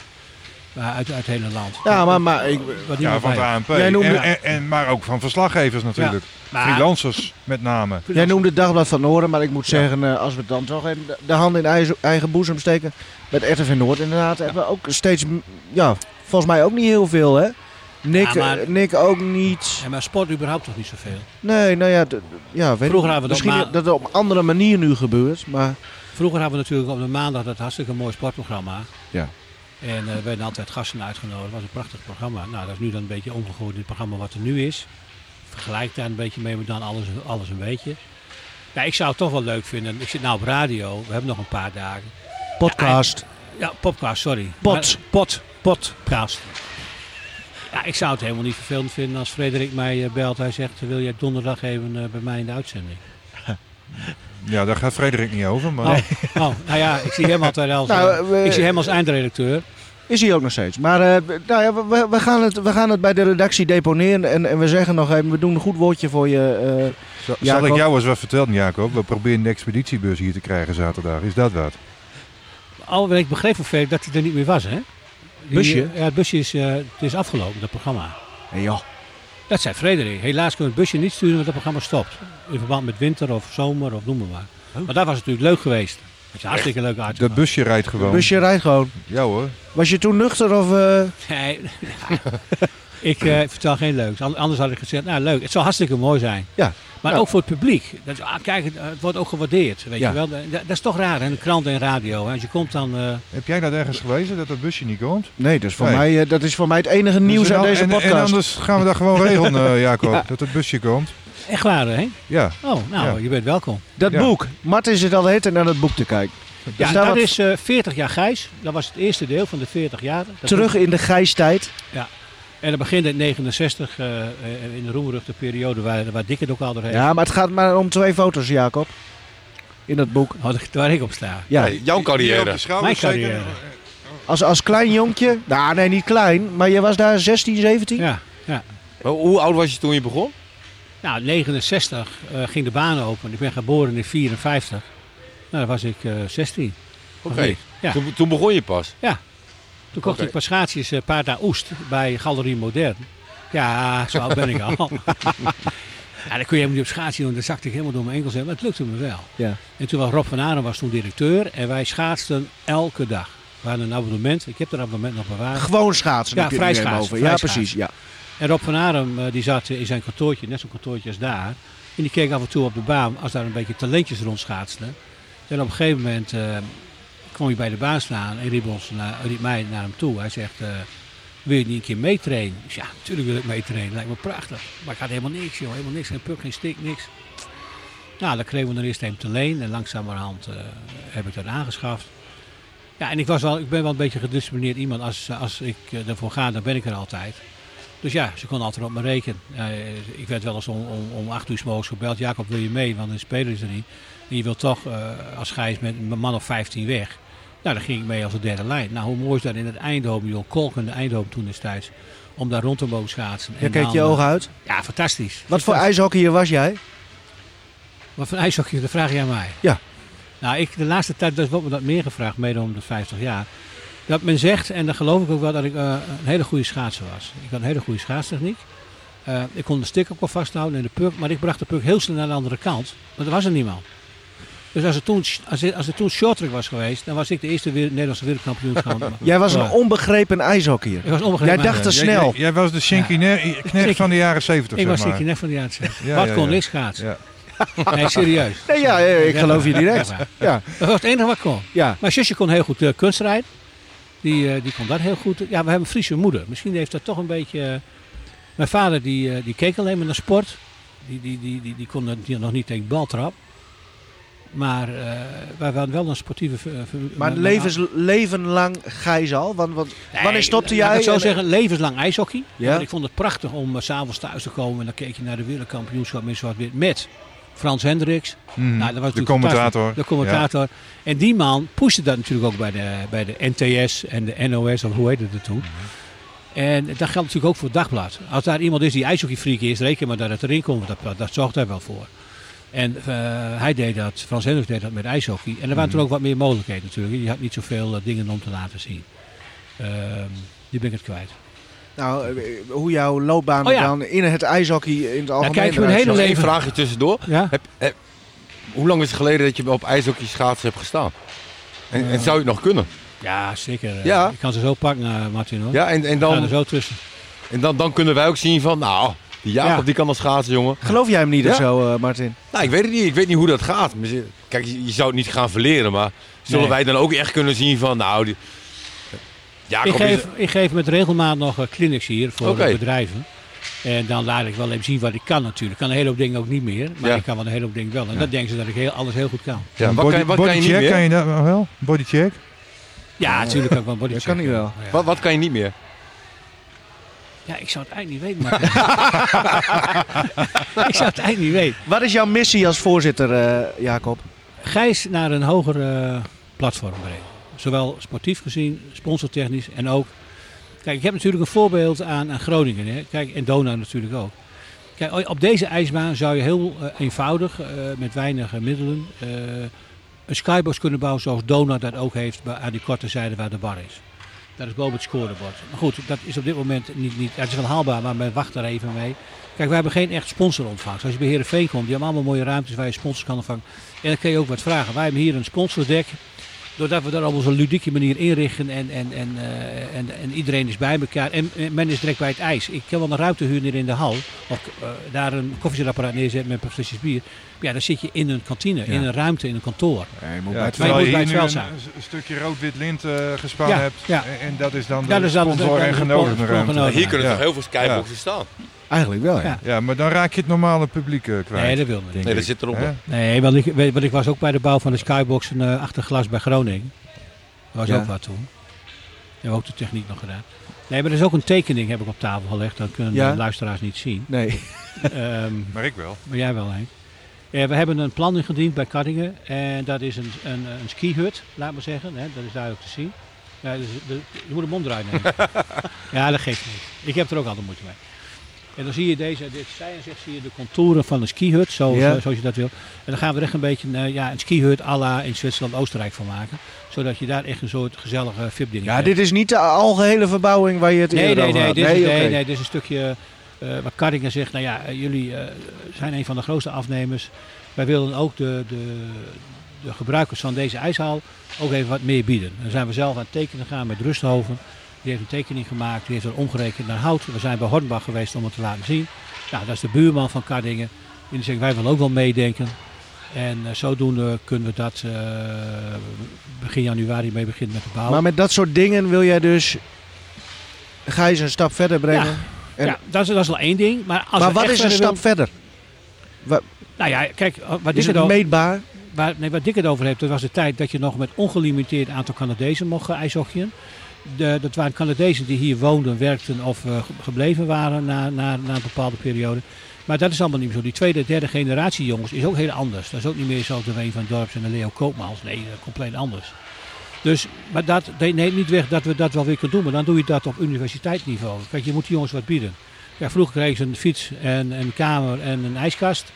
Maar Uit, uit het hele land. Ja, maar, maar ik, Wat ja, van het ANP. Jij noemde- En, en, en- maar ook van verslaggevers natuurlijk. Maar- Freelancers met name. jij noemde het Dagblad van Noorden, maar ik moet zeggen, eh, als we dan toch in de- hand in eigen, eigen boezem steken, met RTV Noord inderdaad, hebben we ook steeds, ja, volgens mij ook niet heel veel, hè? Nick, Ja, maar- eh, Nick ook niet. Ja, maar sport überhaupt toch niet zoveel. Nee, nou ja, ja weet Vroeger hadden we dat misschien dat het op een andere manier nu gebeurt, maar Vroeger hadden we natuurlijk op de maandag dat hartstikke mooi sportprogramma. Ja. En eh, er werden altijd gasten uitgenodigd. Dat was een prachtig programma. Nou, dat is nu dan een beetje omgegooid in het programma wat er nu is. Vergelijk daar een beetje mee, maar dan alles, alles een beetje. Ja, ik zou het toch wel leuk vinden. Ik zit nou op radio. We hebben nog een paar dagen. podcast. Ja, podcast, sorry. Pot. Pot. Podcast. Ja, ik zou het helemaal niet vervelend vinden als Frederik mij eh, belt. Hij zegt, wil jij donderdag even eh, bij mij in de uitzending? Ja, daar gaat Frederik niet over. Maar Oh, oh, nou ja, ik zie hem altijd als, Nou, we- ik zie hem als eindredacteur. Is hij ook nog steeds. Maar eh, nou ja, we, we, gaan het, we gaan het bij de redactie deponeren. En, en we zeggen nog even, we doen een goed woordje voor je. eh, zal, ik jou eens wat vertellen, Jacob? We proberen de expeditiebus hier te krijgen zaterdag. Is dat wat? Al wat ik begreep van Frederik dat hij er niet meer was, hè? Die- Busje? Ja, het busje is, eh, het is afgelopen, dat programma. ja. Dat zei Frederik. Helaas kunnen we het busje niet sturen, want het programma stopt. In verband met winter of zomer of noem maar maar. Maar dat was natuurlijk leuk geweest. Dat is hartstikke leuk uit. Dat busje rijdt gewoon. busje rijdt gewoon. Ja hoor. Was je toen nuchter of... eh, Nee, ik eh, vertel geen leuks. An- Anders had ik gezegd, nou leuk, het zou hartstikke mooi zijn. Ja. Maar Ja. ook voor het publiek. Dat, is- ah, kijk, het, het wordt ook gewaardeerd. Weet Ja. je wel. Dat, dat is toch raar, hè? De krant en radio. Hè? Als je komt dan... eh, Heb jij dat ergens gelezen, dat dat busje niet komt? Nee, dus voor Nee. mij, dat is voor mij het enige nieuws Dus aan en- deze en- podcast. En anders gaan we dat gewoon regelen, eh, Jacob. Ja. Dat het busje komt. Echt waar, hè? Ja. Oh, nou, Ja. je bent welkom. dat Ja. boek. Martin zit al de hele tijd naar dat boek te kijken. Ja, dat wat- is eh 40 jaar Gijs. Dat was het eerste deel van de 40 jaar. Dat Terug in de gijstijd. En dat begint in 69, eh, eh, in de roemruchte periode waar, waar Dick het ook al doorheen. Ja, maar het gaat maar om twee foto's, Jacob. In dat boek. Ik- waar ik op sta. Ja. Jouw carrière. Mijn carrière. Als, als klein jonkje. Nou, nee, niet klein. Maar je was daar 16, 17? Ja. Maar Hoe oud was je toen je begon? Nou, 69 eh, ging de baan open. Ik ben geboren in 54. Nou, dan was ik eh 16. Oké. Of niet? Ja. Toen, toen begon je pas. Toen kocht Oké. ik pas schaatsjes eh, paard naar Oest bij Galerie Modern. Ja, zo oud ben ik al. ja, dan kun je helemaal niet op schaatsen doen. Dan zakte ik helemaal door mijn enkels heen. Maar het lukte me wel. Ja. En toen was Rob van Aren was toen directeur. En wij schaatsten elke dag. We hadden een abonnement. Ik heb dat abonnement nog bewaard. Gewoon schaatsen. Ja, vrij schaatsen, over. Ja, vrij precies. Ja. En Rob van Arem eh, die zat in zijn kantoortje, net zo'n kantoortje als daar. En die keek af en toe op de baan als daar een beetje talentjes rondschaatsten. En op een gegeven moment eh, kwam hij bij de baan staan en riep, naar, riep mij naar hem toe. Hij zegt, eh, wil je niet een keer meetrainen? Ja, natuurlijk wil ik meetrainen. Lijkt me prachtig. Maar ik had helemaal niks. Helemaal niks. Geen puk, geen stik, niks. Nou, dan kregen we dan eerst een te leen. En langzamerhand eh, heb ik dat aangeschaft. Ja, en ik, was wel, ik ben wel een beetje gedisciplineerd iemand. Als, als ik eh, ervoor ga, dan ben ik er altijd. Dus ja, ze kon altijd op me rekenen. Ik werd wel eens om, om, om acht uur 's morgens gebeld. Jacob, wil je mee? Want een speler is er niet. En je wilt toch, eh, als Gijs met een man of 15 weg. Nou, daar ging ik mee als de derde lijn. Nou, hoe mooi is dat in het Eindhoven, joh. Kolken, de Eindhoven toen destijds. Om daar rond te mogen schaatsen. Je En keek dan, je eh, ogen uit. Ja, fantastisch. Wat voor ijshockeyer was jij? Wat voor ijshockey, dat vraag je aan mij. Ja. Nou, ik, de laatste tijd dus wordt me dat meer gevraagd, mede om de 50 jaar. Dat men zegt, en dat geloof ik ook wel, dat ik eh, een hele goede schaatser was. Ik had een hele goede schaatstechniek. Eh, ik kon de stick ook wel vasthouden en de puck, maar ik bracht de puck heel snel naar de andere kant. Want er was er niemand. Dus als er toen, als er, als er toen shorttrack was geweest, dan was ik de eerste weer, Nederlandse wereldkampioen. geworden. Jij was een Ja. onbegrepen ijshockeyer. Ik was onbegrepen. Jij dacht te snel. Jij, jij was de Shinky Ne- Knecht van de jaren 70, Ik was zeg maar. Stikje net van die uitzending. Ja, Wat ja, kon ja. ik schaatsen? Ja. Nee, serieus. Nee, ja, ja, ik Ja, geloof je direct. Ja, Dat was het enige wat kon. ja. Mijn zusje kon heel goed uh, kunstrijden. Die, eh, die kon dat heel goed. Ja, we hebben een Friese moeder. Misschien heeft dat toch een beetje... eh, mijn vader die, eh, die keek alleen maar naar sport. Die, die, die, die, die kon die nog niet tegen baltrap. Maar wij waren wel een sportieve... Maar levens, leven lang Gijs al? Want, want, Nee, wanneer stopte jij? Ik zo En- zeggen, levenslang ijshockey. Ja. Want ik vond het prachtig om s s'avonds thuis te komen. En dan keek je naar de wereldkampioenschap in zwart-wit met Frans Hendricks. Mhm. Nou, dat was de commentator. De commentator. En die man pushte dat natuurlijk ook bij de, bij de NTS en de NOS, of hoe heette het toen. En dat geldt natuurlijk ook voor het dagblad. Als daar iemand is die ijshockeyfreak is, reken maar dat het erin komt. Dat, dat zorgt hij wel voor. En eh, hij deed dat, Frans Hendricks deed dat met ijshockey. En er waren toen ook wat meer mogelijkheden natuurlijk. Je had niet zoveel eh, dingen om te laten zien. Ehm, die ben ik het kwijt. Nou, eh, hoe jouw loopbaan Oh ja. dan in het ijshockey in het algemeen kijk, mijn eruit hele. Nog leven- vraagje tussendoor. Ja? Heb, heb- hoe lang is het geleden dat je op ijshockey schaatsen hebt gestaan? En, en zou je het nog kunnen? Ja, zeker. Eh, Ja. Ik kan ze zo pakken, eh, Martin hoor. Ja, en, en, er dan, zo tussen. en dan, dan kunnen wij ook zien van, nou, die Jacob Ja. die kan al schaatsen, jongen. Geloof jij hem niet of zo, eh, Martin? Nou, ik weet het niet. Ik weet niet hoe dat gaat. Kijk, je, je zou het niet gaan verleren, maar zullen Nee. wij dan ook echt kunnen zien van, nou, die, Jacob Ik is- geef, ik geef met regelmaat nog eh, clinics hier voor bedrijven. En dan laat ik wel even zien wat ik kan natuurlijk. Ik kan een hele hoop dingen ook niet meer. Maar Ja. ik kan wel een hele hoop dingen wel. En dat denken ze dat ik heel, alles heel goed kan. ja, Een wat, kan, je- wat kan je niet bodycheck, meer? kan je dat wel? Bodycheck? Ja, natuurlijk kan ik wel body Dat kan hij wel. Ja. Wat, wat kan je niet meer? Ja, ik zou het eigenlijk niet weten. Maar... ik zou het eigenlijk niet weten. Wat is jouw missie als voorzitter, eh, Jacob? Gijs naar een hoger eh, platform brengen. Zowel sportief gezien, sponsortechnisch en ook... Kijk, ik heb natuurlijk een voorbeeld aan, Groningen. Hè. Kijk, en Donau natuurlijk ook. Kijk, op deze ijsbaan zou je heel eh, eenvoudig, eh, met weinig eh, middelen, een skybox kunnen bouwen zoals Donau dat ook heeft aan die korte zijde waar de bar is. Dat is boven het scorebord. Maar goed, dat is op dit moment niet, niet het is wel haalbaar, maar men wacht daar even mee. Kijk, we hebben geen echt sponsorontvangst. Als je bij Heerenveen komt, die hebben allemaal mooie ruimtes waar je sponsors kan ontvangen. En dan kun je ook wat vragen. Wij hebben hier een sponsordek. Doordat we dat op een ludieke manier inrichten en, en, en, eh, en, en iedereen is bij elkaar. En, en men is direct bij het ijs. Ik kan wel een ruimte huren in de hal. Of eh, daar een koffiezetapparaat neerzetten met een flesjes bier. Ja, dan zit je in een kantine, in een ruimte, in een kantoor. je moet Ja, bij het terwijl Maar je je hier moet bij een, het veld een stukje rood-wit lint eh gespannen Ja, hebt. ja. En, en dat is dan de sponsor de- en de- genodigde de- ruimte. Hier kunnen Ja. toch heel veel skyboxen staan? Eigenlijk wel, ja. Ja. Ja, maar dan raak je het normale publiek eh, kwijt. Nee, dat wil niet. Nee, dat zit erop. Hè? Nee, want ik, weet- want ik was ook bij de bouw van de skybox uh, achter glas bij Groningen. Dat was Ja. ook wat toen. We hebben ook de techniek nog gedaan. Nee, maar er is ook een tekening heb ik op tafel gelegd. Dat kunnen Ja. de luisteraars niet zien. Nee. Ehm, Maar ik wel. maar jij wel, Henk. Ja, we hebben een plan ingediend bij Kattingen. En dat is een, een, een skihut, laat maar zeggen. Hè, dat is duidelijk te zien. Ja, dus de, je moet een mond draaien nemen. ja, dat geeft niet. Ik heb er ook altijd moeite mee. En dan zie je deze, dit zicht zie je de contouren van een skihut, zoals, Ja. eh, zoals je dat wil. En dan gaan we er echt een beetje eh, ja, een skihut à la in Zwitserland, Oostenrijk van maken. Zodat je daar echt een soort gezellige VIP-ding Ja, dit is niet de algehele verbouwing waar je het Nee, eerder nee, over nee, had. dit is, nee, nee, dit is een stukje eh waar Kardingen zegt, nou ja, eh, jullie eh, zijn een van de grootste afnemers. Wij willen ook de, de, de gebruikers van deze ijshal ook even wat meer bieden. Dan zijn we zelf aan het tekenen gegaan met Rusthoven. Die heeft een tekening gemaakt, die heeft er omgerekend naar hout. We zijn bij Hornbach geweest om het te laten zien. Nou, dat is de buurman van Kardingen. En die zegt, wij willen ook wel meedenken. En eh, zodoende kunnen we dat eh, begin januari mee beginnen met de bouw. Maar met dat soort dingen wil jij dus Gijs een stap verder brengen. En- ja, dat is, dat is wel één ding. Maar, als maar wat is een stap verder? Nou ja, kijk, wat Is het over, meetbaar? waar, nee, wat ik het over heb, dat was de tijd dat je nog met ongelimiteerd aantal Canadezen mocht uh. De, dat waren Canadezen die hier woonden, werkten of uh, gebleven waren na, na, na een bepaalde periode. Maar dat is allemaal niet meer zo. Die tweede, derde generatie jongens is ook heel anders. Dat is ook niet meer zoals de Ween van Dorps en de Leo Koopmans. Nee, uh, compleet anders. Dus, maar dat neemt niet weg dat we dat wel weer kunnen doen. Maar dan doe je dat op universiteitsniveau. Kijk, je moet die jongens wat bieden. Ja, vroeger kregen ze een fiets en een kamer en een ijskast.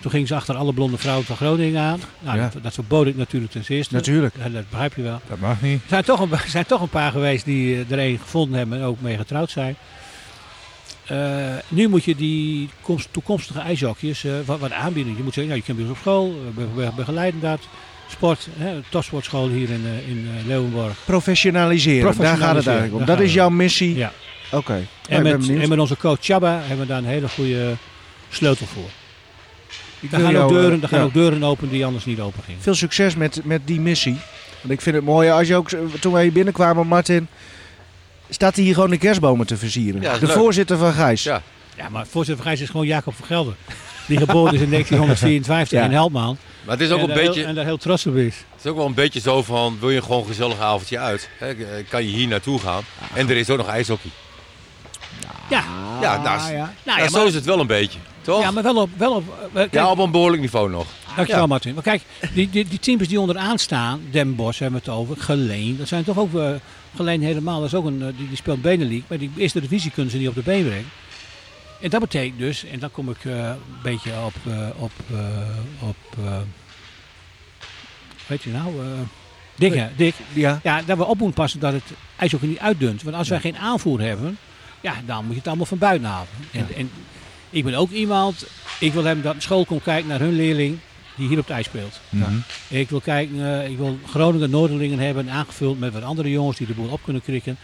Toen gingen ze achter alle blonde vrouwen van Groningen aan. Nou, Ja. dat, dat verbood ik natuurlijk ten eerste. Natuurlijk. Ja, dat begrijp je wel. Dat mag niet. Er zijn toch een, zijn toch een paar geweest die eh, er een gevonden hebben en ook mee getrouwd zijn. Eh, nu moet je die komst- toekomstige ijshokjes eh, wat, wat aanbieden. Je moet zeggen, nou, je kunt bij ons op school, we be- be- begeleiden dat. Sport, hè, topsportschool hier in, eh, in eh, Leeuwenborg. Professionaliseren, daar gaat het eigenlijk om. Dat is jouw missie? Ja. Oké. Nou, En, en met onze coach Chaba hebben we daar een hele goede sleutel voor. Ik Daar gaan, ook deuren, eh, daar gaan ja. ook deuren open die anders niet open gingen. Veel succes met, met die missie. Want ik vind het mooi, als je ook, toen wij hier binnenkwamen, Martin, staat hij hier gewoon de kerstbomen te versieren. Ja, de leuk. voorzitter van Gijs. Ja. Ja, maar voorzitter van Gijs is gewoon Jacob van Gelder. Die geboren is in 1954 Ja. in Helpman. Maar het is ook en, een daar beetje, heel, en daar heel trots op is. het is ook wel een beetje zo van, wil je gewoon een gezellig avondje uit? Hè? Kan je hier naartoe gaan? En er is ook nog ijshockey. Ja, Ja, nou, is- ja. nou, ja, zo is het wel een beetje, toch? ja, maar wel op... Wel op kijk, Ja, op een behoorlijk niveau nog. dankjewel ja. Martin. Maar kijk, die, die, die teams die onderaan staan, Den Bosch hebben we het over, Geleen. Dat zijn toch ook... eh Geleen helemaal, dat is ook een, eh, die, die speelt Benelink. Maar die eerste divisie kunnen ze niet op de been brengen. En dat betekent dus, en dan kom ik eh, een beetje op... eh, op, eh, op eh, weet je nou... eh hè, Dick. Ja. Ja, dat we op moeten passen dat het ijs ook niet uitdunt. Want als wij geen aanvoer hebben, ja, dan moet je het allemaal van buiten halen. En, en ik ben ook iemand, ik wil hebben dat een school komt kijken naar hun leerling die hier op het ijs speelt. Mhm. Ik wil kijken, eh, ik wil Groningen Noorderlingen hebben aangevuld met wat andere jongens die de boel op kunnen krikken.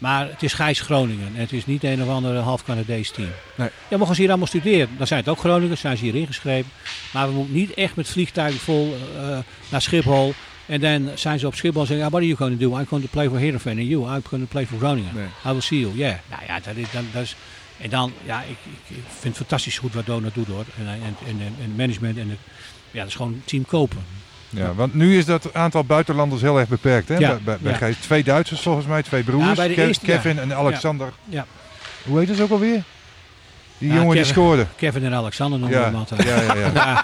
Maar het is Gijs Groningen en het is niet een of ander half Canadees team. Nee. Ja, mogen ze hier allemaal studeren. Dan zijn het ook Groningen, zijn ze hier ingeschreven. Maar we moeten niet echt met vliegtuigen vol eh, naar Schiphol. En dan zijn ze op Schiphol en zeggen, "Ah, what are you going to do? I'm going to play for Heerenveen. And you, I'm going to play for Groningen. Nee. I will see you. Yeah. Nou ja, dat is, dat, dat is... En dan, ja, ik, ik, vind het fantastisch goed wat Donald doet hoor. En, en, en, en management en het, ja, dat is gewoon team kopen. Ja, want nu is dat aantal buitenlanders heel erg beperkt. Hè? Ja, Bij, bij. Twee Duitsers volgens mij, twee broers. Ja, bij de Ke- eerste, ja. Kevin en Alexander. Ja. Hoe heet het ook alweer? Die Ja, jongen die scoorde. Kevin en Alexander noemen we Ja, hem altijd. ja, ja, ja.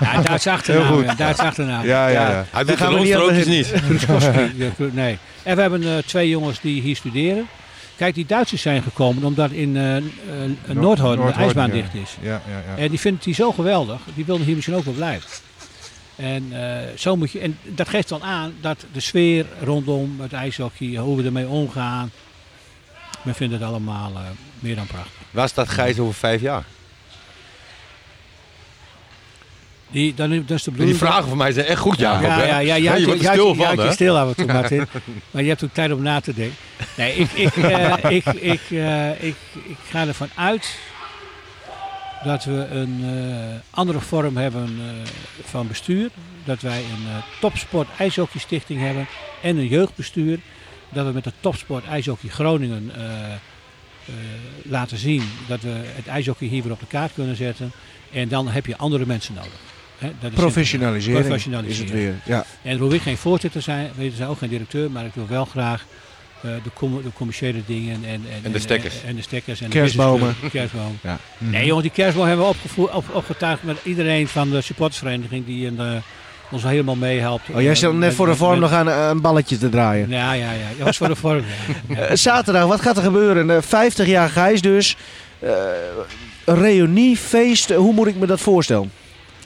Ja, ja Duits achternaam. Heel goed. ja, Duits achternaam. ja, ja, ja. Hij doet gaan de we niet nee. En we hebben eh, twee jongens die hier studeren. Kijk, die Duitsers zijn gekomen omdat in eh eh, Noordhoorn de ijsbaan ja. dicht is. Ja, ja, ja. En die vindt hij zo geweldig, die wilden hier misschien ook wel blijven. En, eh, zo moet je, en dat geeft dan aan dat de sfeer rondom het ijshockey, hoe we ermee omgaan, men vindt het allemaal eh, meer dan prachtig. Waar staat Gijs over vijf jaar? Die, dan, dat is de Die vragen van mij zijn echt goed, Jacob. ja, hè? ja, ja, je ja, wordt ja, stil ja, van, ja, hè? stil af en toe, Martin. maar je hebt ook tijd om na te denken. Nee, ik, ik, eh, ik, ik, ik, ik ga ervan uit dat we een eh, andere vorm hebben eh, van bestuur. Dat wij een eh, topsport ijshockeystichting hebben en een jeugdbestuur. Dat we met de topsport ijshockey Groningen laten zien dat we het ijshockey hier weer op de kaart kunnen zetten. En dan heb je andere mensen nodig. Dat is Professionalisering, Professionalisering. is het weer. Ja. en wil ik geen voorzitter zijn, weet je, ook geen directeur, maar ik wil wel graag eh, de, com- de commerciële dingen en, en, de stekkers. En, de stekkers en Kerstbomen. De kerstboom. Ja. Nee jongens, die kerstboom hebben we opgevoerd, op, opgetuigd met iedereen van de supportersvereniging die een, eh, ons helemaal meehelpt. Oh, jij zat net voor de vorm nog aan eh, een balletje te draaien. Ja, ja, ja. Dat was voor de vorm. ja. Eh, zaterdag, wat gaat er gebeuren? Eh, 50 jaar Gijs dus. Eh, een reunie, feest, hoe moet ik me dat voorstellen?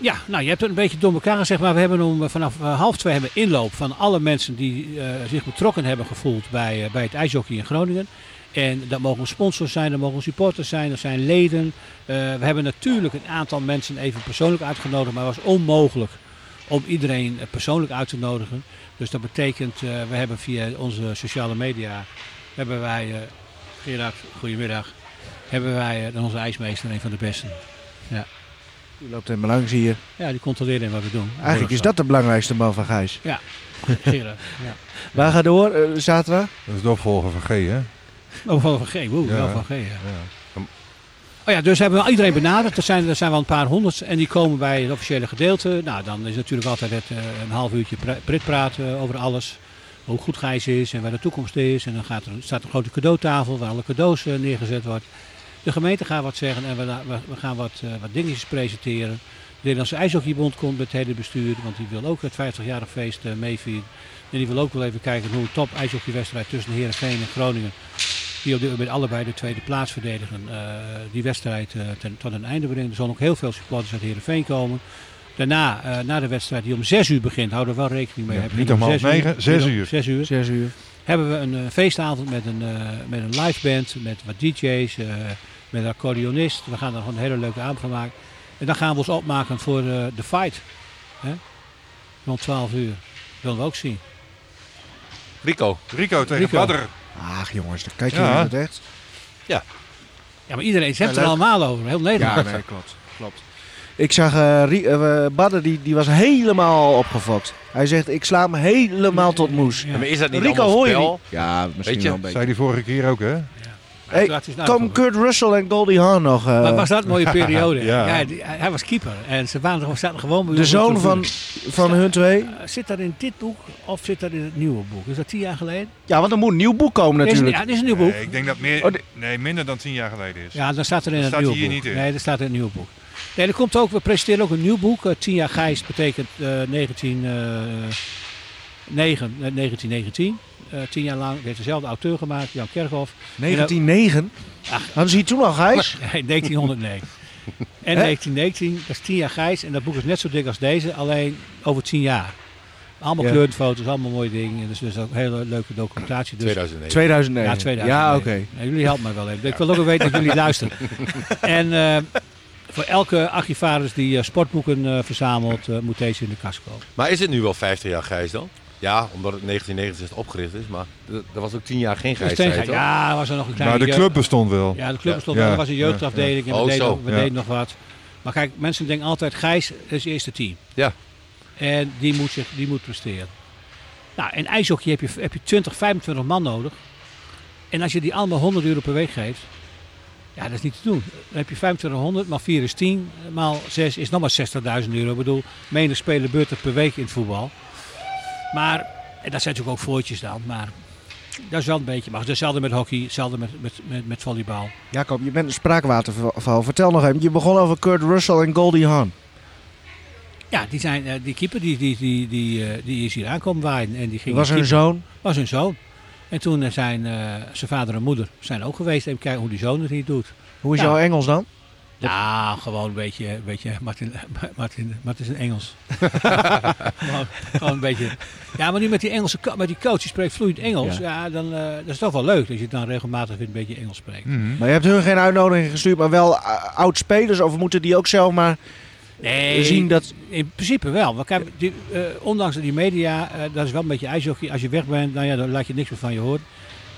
Ja, nou je hebt het een beetje door elkaar gezegd, maar we hebben om, eh, vanaf eh, half twee hebben inloop van alle mensen die eh, zich betrokken hebben gevoeld bij, bij het ijshockey in Groningen. En dat mogen sponsors zijn, dat mogen supporters zijn, dat zijn leden. We hebben natuurlijk een aantal mensen even persoonlijk uitgenodigd, maar het was onmogelijk om iedereen persoonlijk uit te nodigen. Dus dat betekent, we hebben via onze sociale media, hebben wij, Gerard, goedemiddag, hebben wij onze ijsmeester, een van de besten. U loopt helemaal langs hier. Ja, die controleren wat we doen. Eigenlijk is dat de belangrijkste man van Gijs. Gerard, ja. Waar gaat door eh, zaterdag? Dat is de opvolger van G, hè? Oh, van G. Woe, Ja. van G, ja. Ja. Oh ja, dus hebben we iedereen benaderd. Er zijn, er zijn wel een paar honderd en die komen bij het officiële gedeelte. Nou, dan is natuurlijk altijd het, eh, een half uurtje pret praten over alles. Hoe goed Gijs is en waar de toekomst is. En dan gaat er, staat een grote cadeautafel waar alle cadeaus eh, neergezet wordt. De gemeente gaat wat zeggen en we, gaan wat, eh, wat dingetjes presenteren. Nederlandse IJshockeybond komt met het hele bestuur, want die wil ook het 50-jarig feest eh, meevieren. En die wil ook wel even kijken hoe een top ijshockeywedstrijd tussen de Heerenveen en Groningen, die op dit moment allebei de tweede plaats verdedigen, eh, die wedstrijd eh, ten, tot een einde brengen. Er zullen ook heel veel supporters uit Heerenveen komen. Daarna, eh, na de wedstrijd die om 6 uur begint, houden we wel rekening mee. Ja, Hebben niet om half zes uur- negen, zes niet om uur. Zes uur. Zes uur. Hebben we een feestavond met een, eh, met een live band, met wat DJ's, eh, met een accordeonist. We gaan er gewoon een hele leuke avond van maken. En dan gaan we ons opmaken voor eh, de fight. Hè? Rond 12 uur. Dat willen we ook zien. Rico. Rico tegen Rico. Badder. Ach jongens, dan kijk je Ja. naar het echt. Ja, maar iedereen, ze hebben Ja, het er allemaal over. Heel Nederland. Ja, nee, klopt. klopt. Ik zag eh Rie- eh, Badder, die, die was helemaal opgefokt. Hij zegt, ik sla hem helemaal tot moes. Ja. Maar is dat niet Rico allemaal hoor je. Ja, misschien Weet je, wel een beetje. Zei die vorige keer ook, hè? Hey, nou gewoon- Kurt Russell en Goldie Hawn nog. eh, Maar was dat een mooie periode? Ja. ja. die- hij hij was keeper. En ze waren, er- zaten gewoon bij de zoon van, van hun twee. Eh, Zit dat in dit boek of zit dat in het nieuwe boek? Is dat tien jaar geleden? Ja, want er moet een nieuw boek komen is, natuurlijk. ja, dit is een nieuw boek. Nee, ik denk dat meer, Oh, nee, minder dan tien jaar geleden is. Ja, dan staat er in Dat het staat nieuwe hier boek. niet in. Nee, dat staat in het nieuwe boek. Nee, er komt ook, we presenteren ook een nieuw boek. eh, 10 jaar Gijs betekent eh 19, eh, 9, eh, 1919. Eh 10 jaar lang heeft dezelfde auteur gemaakt, Jan Kerkhoff. 1909. Ach. Hadden ze hier toen al Gijs? Nee, 1909. En Hè? 1919, dat is 10 jaar Gijs. En dat boek is net zo dik als deze, alleen over 10 jaar. Allemaal Ja. kleurfoto's, allemaal mooie dingen. Dus, dus ook een hele leuke documentatie. Dus 2009. 2009. Ja, 2000. Ja, oké. Nee, jullie helpen mij wel even. Ik wil ook wel weten dat jullie luisteren. En eh, voor elke archivaris die eh, sportboeken eh, verzamelt, eh, moet deze in de kast komen. Maar is het nu wel 50 jaar Gijs dan? Ja, omdat het 1969 opgericht is, maar er was ook 10 jaar geen. Dus toch? ja, was er nog een kleine Maar de jeugd- club bestond wel. Ja, de club Ja. stond Ja. er was een jeugdafdeling en Oh, we, deden, zo. nog- we Ja. deden nog wat. Maar kijk, mensen denken altijd, Gijs is het eerste team. Ja. En die moet, zich, die moet presteren. Nou, in ijshockey heb je, heb je 20, 25 man nodig. En als je die allemaal 100 euro per week geeft, ja, dat is niet te doen. Dan heb je 2500, maal 4 is 10, maal 6 is nog maar 60.000 euro. Ik bedoel, menig speler beurt er per week in het voetbal. Maar, en dat zijn natuurlijk ook voortjes dan, maar dat is wel een beetje. Maar hetzelfde met hockey, hetzelfde met, met, met, met volleybal. Jacob, je bent een spraakwaterval. Vertel nog even. Je begon over Kurt Russell en Goldie Hawn. Ja, die, zijn, eh, die keeper die, die, die, die, eh, die is hier aankomen waaien. En die ging was hun zoon. was hun zoon. En toen eh, zijn zijn vader en moeder zijn ook geweest. Even kijken hoe die zoon het hier doet. Hoe is jouw Engels dan? Ja, gewoon een beetje, een beetje Martin, Martin, Martin is een Engels. gewoon, gewoon een beetje. Ja, maar nu met die Engelse met die coach, die spreekt vloeiend Engels. Ja, dan eh, dat is toch wel leuk dat je dan regelmatig weer een beetje Engels spreekt. Mhm. Maar je hebt hun geen uitnodiging gestuurd, maar wel uh, oud-spelers? Of moeten die ook zelf maar Nee, zien dat... in principe wel. Want kijk, die, eh, ondanks die media, eh, dat is wel een beetje ijshockey. Als je weg bent, nou ja, dan laat je niks meer van je horen.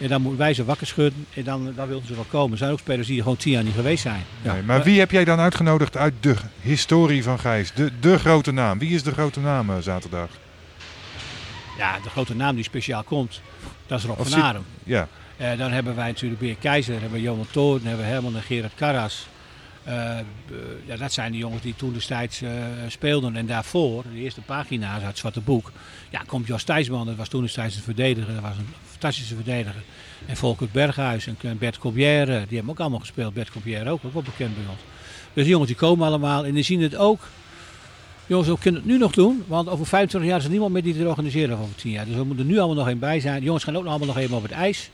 En dan moeten wij ze wakker schudden en dan, dan willen ze wel komen. Er zijn ook spelers die er gewoon tien jaar niet geweest zijn. Nee, maar wie heb jij dan uitgenodigd uit de historie van Gijs? De, de grote naam. Wie is de grote naam eh, zaterdag? Ja, de grote naam die speciaal komt, dat is Rob Of van Arem. Ja, Eh, dan hebben wij natuurlijk Beer Keizer, hebben we Johan Toorn, hebben we Herman en Gerard Karras. Eh, eh, ja, dat zijn de jongens die toen destijds eh, speelden. En daarvoor, de eerste pagina's uit het Zwarte Boek, ja, komt Jos Thijsman. Dat was toen destijds een verdediger. Dat was een fantastische verdediger. En Volker Berghuis en Bert Cobière, die hebben ook allemaal gespeeld. Bert Cobière ook, ook wel bekend bij ons. Dus die jongens die komen allemaal en die zien het ook. Jongens, we kunnen het nu nog doen, want over 25 jaar is er niemand meer die het organiseren over 10 jaar. Dus we moeten er nu allemaal nog even bij zijn. De jongens gaan ook nog allemaal nog even op het ijs.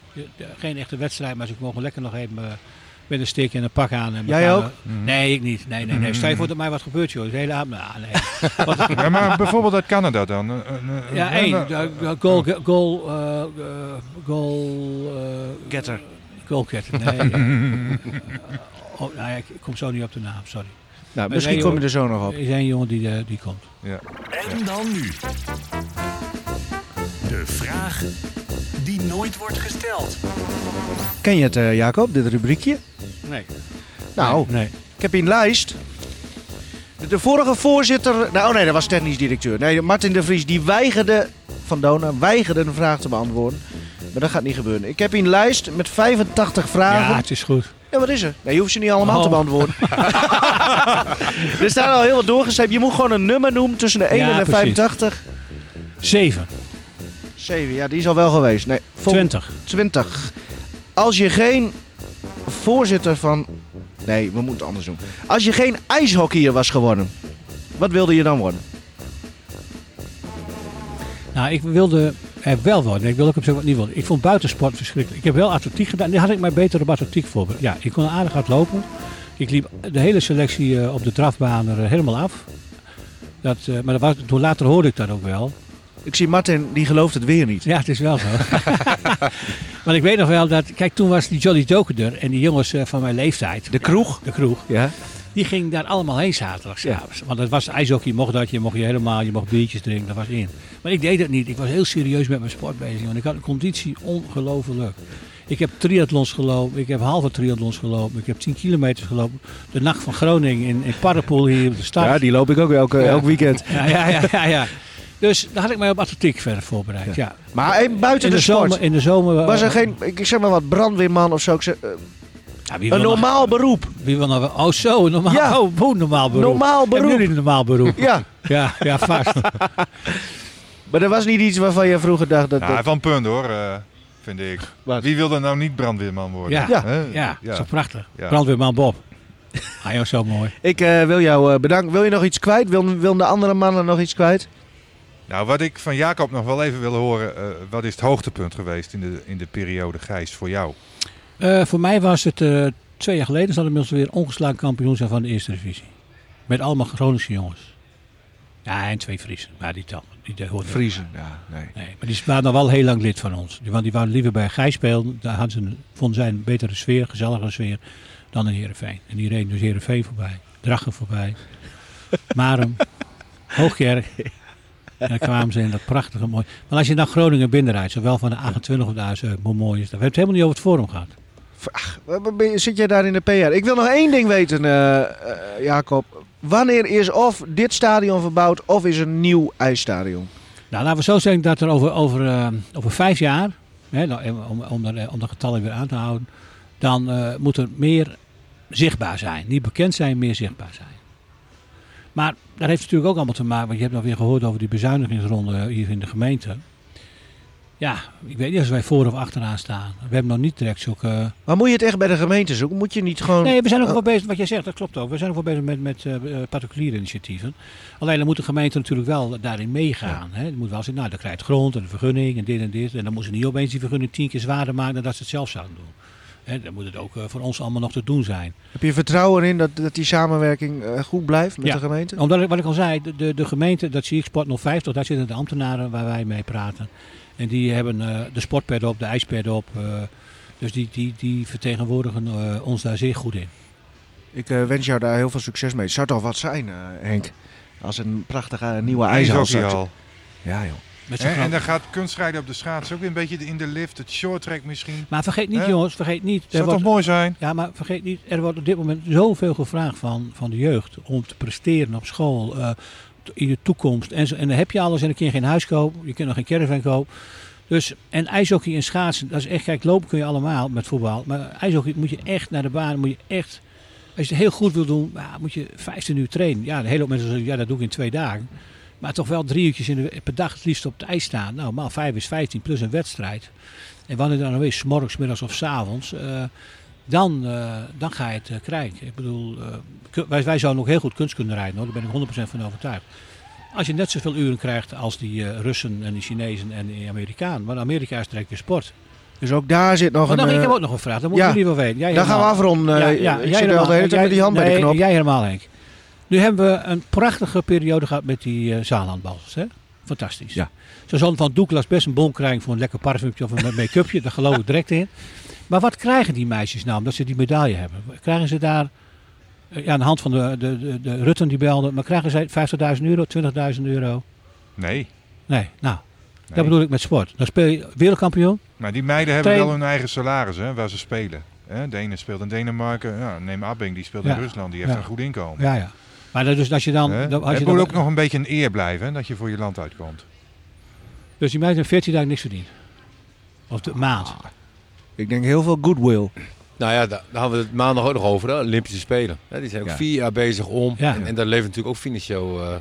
Geen echte wedstrijd, maar ze mogen lekker nog even met een stick en een pak aan. En Jij ook? Nee, ik niet. Nee, nee, nee. Stel je voor dat mij wat gebeurt, joh. De hele avond. Nou, nee. Wat- ja maar bijvoorbeeld uit Canada dan. Ja, één. Goal, goal, eh, eh, goal, Getter. goalgetter. Nee. oh, nou ja, ik kom zo niet op de naam, sorry. Nou, Maar misschien kom je er zo nog op. Er is één jongen die, eh, die komt. ja. En dan nu. De vraag die nooit wordt gesteld. Ken je het, eh, Jacob, dit rubriekje? Nee. Nou, Nee. ik heb hier een lijst. De, vorige voorzitter... Nou, oh nee, dat was technisch directeur. Nee, Martin de Vries, die weigerde... Van Dona, weigerde een vraag te beantwoorden. Maar dat gaat niet gebeuren. Ik heb hier een lijst met 85 vragen. Ja, het is goed. Ja, wat is er? Nee, je hoeft ze niet allemaal Oh. te beantwoorden. er staan al heel wat doorgeschreven. Je moet gewoon een nummer noemen tussen de 1 Ja, en de precies. 85. Zeven. 7, ja, die is al wel geweest. Nee, vol- Twintig. 20. Als je geen voorzitter van... Nee, we moeten het anders doen. Als je geen ijshockeyer was geworden. Wat wilde je dan worden? Nou, ik wilde er wel worden. Ik wil ook op zich wat niet worden. Ik vond buitensport verschrikkelijk. Ik heb wel atletiek gedaan. Nu had ik mij beter op atletiek voorbereid. Ja, ik kon aardig hard lopen. Ik liep de hele selectie eh, op de drafbaan er helemaal af. Dat, eh, maar dat was, toen later hoorde ik dat ook wel. Ik zie Martin, die gelooft het weer niet. Ja, het is wel zo. maar ik weet nog wel dat... Kijk, toen was die Jolly Joker er. En die jongens eh, van mijn leeftijd. De kroeg? De kroeg. Ja. Die ging daar allemaal heen zaterdagsavonds. Want het was ijshockey, je mocht dat, je mocht je helemaal, je mocht biertjes drinken, dat was in. Maar ik deed het niet. Ik was heel serieus met mijn sport bezig. Want ik had een conditie ongelooflijk. Ik heb triathlons gelopen, ik heb halve triathlons gelopen, ik heb 10 kilometer gelopen. De nacht van Groningen in, in Parapol hier op de stad. Ja, die loop ik ook elke, elk weekend. ja, ja, ja, ja, ja. Dus daar had ik mij op atletiek verder voorbereid. Ja. Maar hey, buiten In de, de, sport, zomer, in de zomer was er geen, ik zeg maar wat, brandweerman of zo. Ik zeg, eh, Ja, wie een nog- normaal beroep. Wie wil nou? Oh zo, een normaal, Ja. oh, normaal beroep. Normaal Hebben beroep. jullie een normaal beroep? Ja, Ja, ja, vast. maar er was niet iets waarvan je vroeger dacht dat... Nou, dat- van punt hoor, eh, vind ik. Wat? Wie wil er nou niet brandweerman worden? Ja. Ja. Ja, dat toch prachtig. Ja. Brandweerman Bob. Ah, joh, zo mooi. Ik eh, wil jou eh, bedanken. Wil je nog iets kwijt? Wil, wil de andere mannen nog iets kwijt? Nou, wat ik van Jacob nog wel even wil horen, eh, wat is het hoogtepunt geweest in de, in de periode Gijs voor jou? Eh, voor mij was het eh, twee jaar geleden, zal inmiddels weer ongeslagen kampioen zijn van de eerste divisie. Met allemaal Groningse jongens. Ja, en twee Friesen. Maar die dan. Die, hoorden Vriezen, ja, nee. Nee, maar die waren nog wel heel lang lid van ons. Want die wouden liever bij Gijs spelen. Daar hadden ze een, vonden zij een betere sfeer, gezelligere sfeer dan in Heerenveen. En die reden dus Heerenveen voorbij, Drachen voorbij, Marum, Hoogkerk. En dan kwamen ze in dat prachtige mooi. Maar als je naar Groningen binnenrijdt, zowel van de 28 of de A7, hoe mooi is dat? We hebben het helemaal niet over het forum gehad. Ach, zit jij daar in de PR? Ik wil nog één ding weten, eh, eh, Jacob. Wanneer is of dit stadion verbouwd of is een nieuw ijsstadion? Nou, laten we zo zeggen dat er over, over, eh, over vijf jaar, hè, nou, om, om, de, om de getallen weer aan te houden, dan moet er meer zichtbaar zijn. Niet bekend zijn, meer zichtbaar zijn. Maar dat heeft natuurlijk ook allemaal te maken, want je hebt nog weer gehoord over die bezuinigingsronde hier in de gemeente. Ja, ik weet niet of wij voor of achteraan staan. We hebben nog niet direct zulke... Maar moet je het echt bij de gemeente zoeken? Moet je niet gewoon... Nee, we zijn ook Oh. wel bezig, wat jij zegt, dat klopt ook. We zijn ook wel bezig met, met eh, particuliere initiatieven. Alleen dan moet de gemeente natuurlijk wel daarin meegaan. Hè. Het moet wel zijn, nou, dan krijgt grond en een vergunning en dit en dit. En dan moeten ze niet opeens die vergunning tien keer zwaarder maken dan dat ze het zelf zouden doen. Hè, dan moet het ook eh, voor ons allemaal nog te doen zijn. Heb je vertrouwen in dat, dat die samenwerking eh, goed blijft met Ja. de gemeente? Omdat, ik- wat ik al zei, de, de, de gemeente, dat zie ik Sport 050, daar zitten de ambtenaren waar wij mee praten. En die hebben eh, de sportpad op, de ijspad op. eh, dus die, die, die vertegenwoordigen eh, ons daar zeer goed in. Ik eh, wens jou daar heel veel succes mee. Het zou toch wat zijn, eh, Henk? Als een prachtige nieuwe ijshal. Ja, joh. Met En dan gaat kunstrijden op de schaats ook weer een beetje in de lift, het short track misschien. Maar vergeet niet, jongens, vergeet niet. Zou wordt- toch mooi zijn? Ja, maar vergeet niet, er wordt op dit moment zoveel gevraagd van, van de jeugd om te presteren op school, eh, in de toekomst. En, en dan heb je alles en dan kun je geen huis kopen, je kunt nog geen caravan kopen. Dus, en ijshockey en schaatsen, dat is echt, kijk, lopen kun je allemaal met voetbal. Maar ijshockey moet je echt naar de baan, moet je echt, als je het heel goed wil doen, moet je 15 uur trainen. Ja, de hele hoop mensen zeggen, ja, dat doe ik in twee dagen. Maar toch wel drie uurtjes in de, per dag het liefst op het ijs staan. Nou, maal vijf is 15 plus een wedstrijd. En wanneer dan is, 's morgens, middags of 's avonds. eh, dan, eh, dan ga je het eh, krijgen. Ik bedoel, wij, wij zouden ook heel goed kunst kunnen rijden hoor. Daar ben ik 100% van overtuigd. Als je net zoveel uren krijgt als die Russen en die Chinezen en die Amerikanen. Want Amerika is direct weer sport. Dus ook daar zit nog Maar een... nog, ik heb ook nog een vraag, dat moeten ja. jullie wel weten. Jij dan gaan we helemaal. afronden. Ja, ja, ik jij zit al de hele tijd met die hand bij de knop. Jij helemaal, Henk. Nu hebben we een prachtige periode gehad met die uh, Zaalandbals. Hè? Fantastisch. Ja. Zo zal van Douglas best een bon krijgen voor een lekker parfumtje of een make-upje. Daar geloof ik direct in. Maar wat krijgen die meisjes nou omdat ze die medaille hebben? Krijgen ze daar, eh, ja, aan de hand van de, de, de, de Rutten die belden, maar krijgen zij 50.000 euro, 20.000 euro? Nee. Nee, nou, nee. dat bedoel ik met sport. Dan speel je wereldkampioen. Maar die meiden hebben Train- wel hun eigen salaris hè, waar ze spelen. De ene speelt in Denemarken. Ja, neem Abing, die speelt Ja. in Rusland. Die heeft Ja. een goed inkomen. Ja, ja. Maar dat dus als je dan... Als het je moet dan ook nog een beetje een eer blijven hè, dat je voor je land uitkomt. Dus die meiden hebben 14 dagen niks verdiend. Of de maand. Ik denk heel veel goodwill. Nou ja, daar, daar hadden we het maandag ook nog over, de Olympische Spelen. Hè, die zijn ook Ja. vier jaar bezig om. Ja. En, en daar levert natuurlijk ook financieel eh,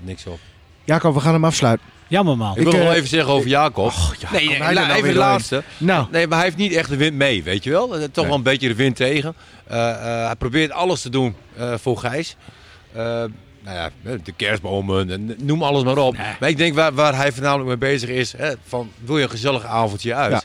niks op. Jacob, we gaan hem afsluiten. Jammer man. Ik, wil Ik, nog eh, even zeggen over Jacob. nee, kom nee, nou even de laatste. Nou, Nee, maar hij heeft niet echt de wind mee, weet je wel. Eh, Toch Nee. wel een beetje de wind tegen. Eh, eh, hij probeert alles te doen eh, voor Gijs. Eh, nou ja, de kerstbomen, en noem alles maar op. Nee. Maar ik denk waar, waar hij voornamelijk mee bezig is, hè, van wil je een gezellig avondje uit? Ja.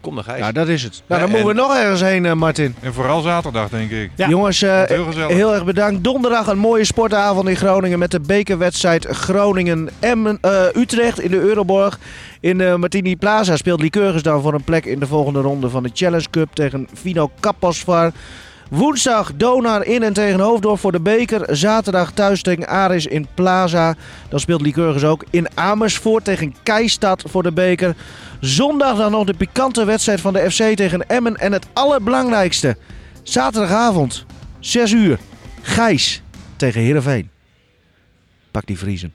Kom dan Gijs. Ja, dat is het. Nou, dan moeten we nog ergens heen, eh, Martin. En vooral zaterdag, denk ik. Ja. Jongens, eh, Heel gezellig. heel erg bedankt. Donderdag een mooie sportavond in Groningen met de bekerwedstrijd Groningen-Utrecht in de Euroborg. In de Martini Plaza speelt Lycurgus dan voor een plek in de volgende ronde van de Challenge Cup tegen Vino Kaposvar. Woensdag Donar in en tegen Hoofddorp voor de beker. Zaterdag thuis tegen Aris in Plaza. Dan speelt Lycurgus ook in Amersfoort tegen Keistad voor de beker. Zondag dan nog de pikante wedstrijd van de FC tegen Emmen. En het allerbelangrijkste, zaterdagavond, 6 uur, Gijs tegen Heerenveen. Pak die Vriezen.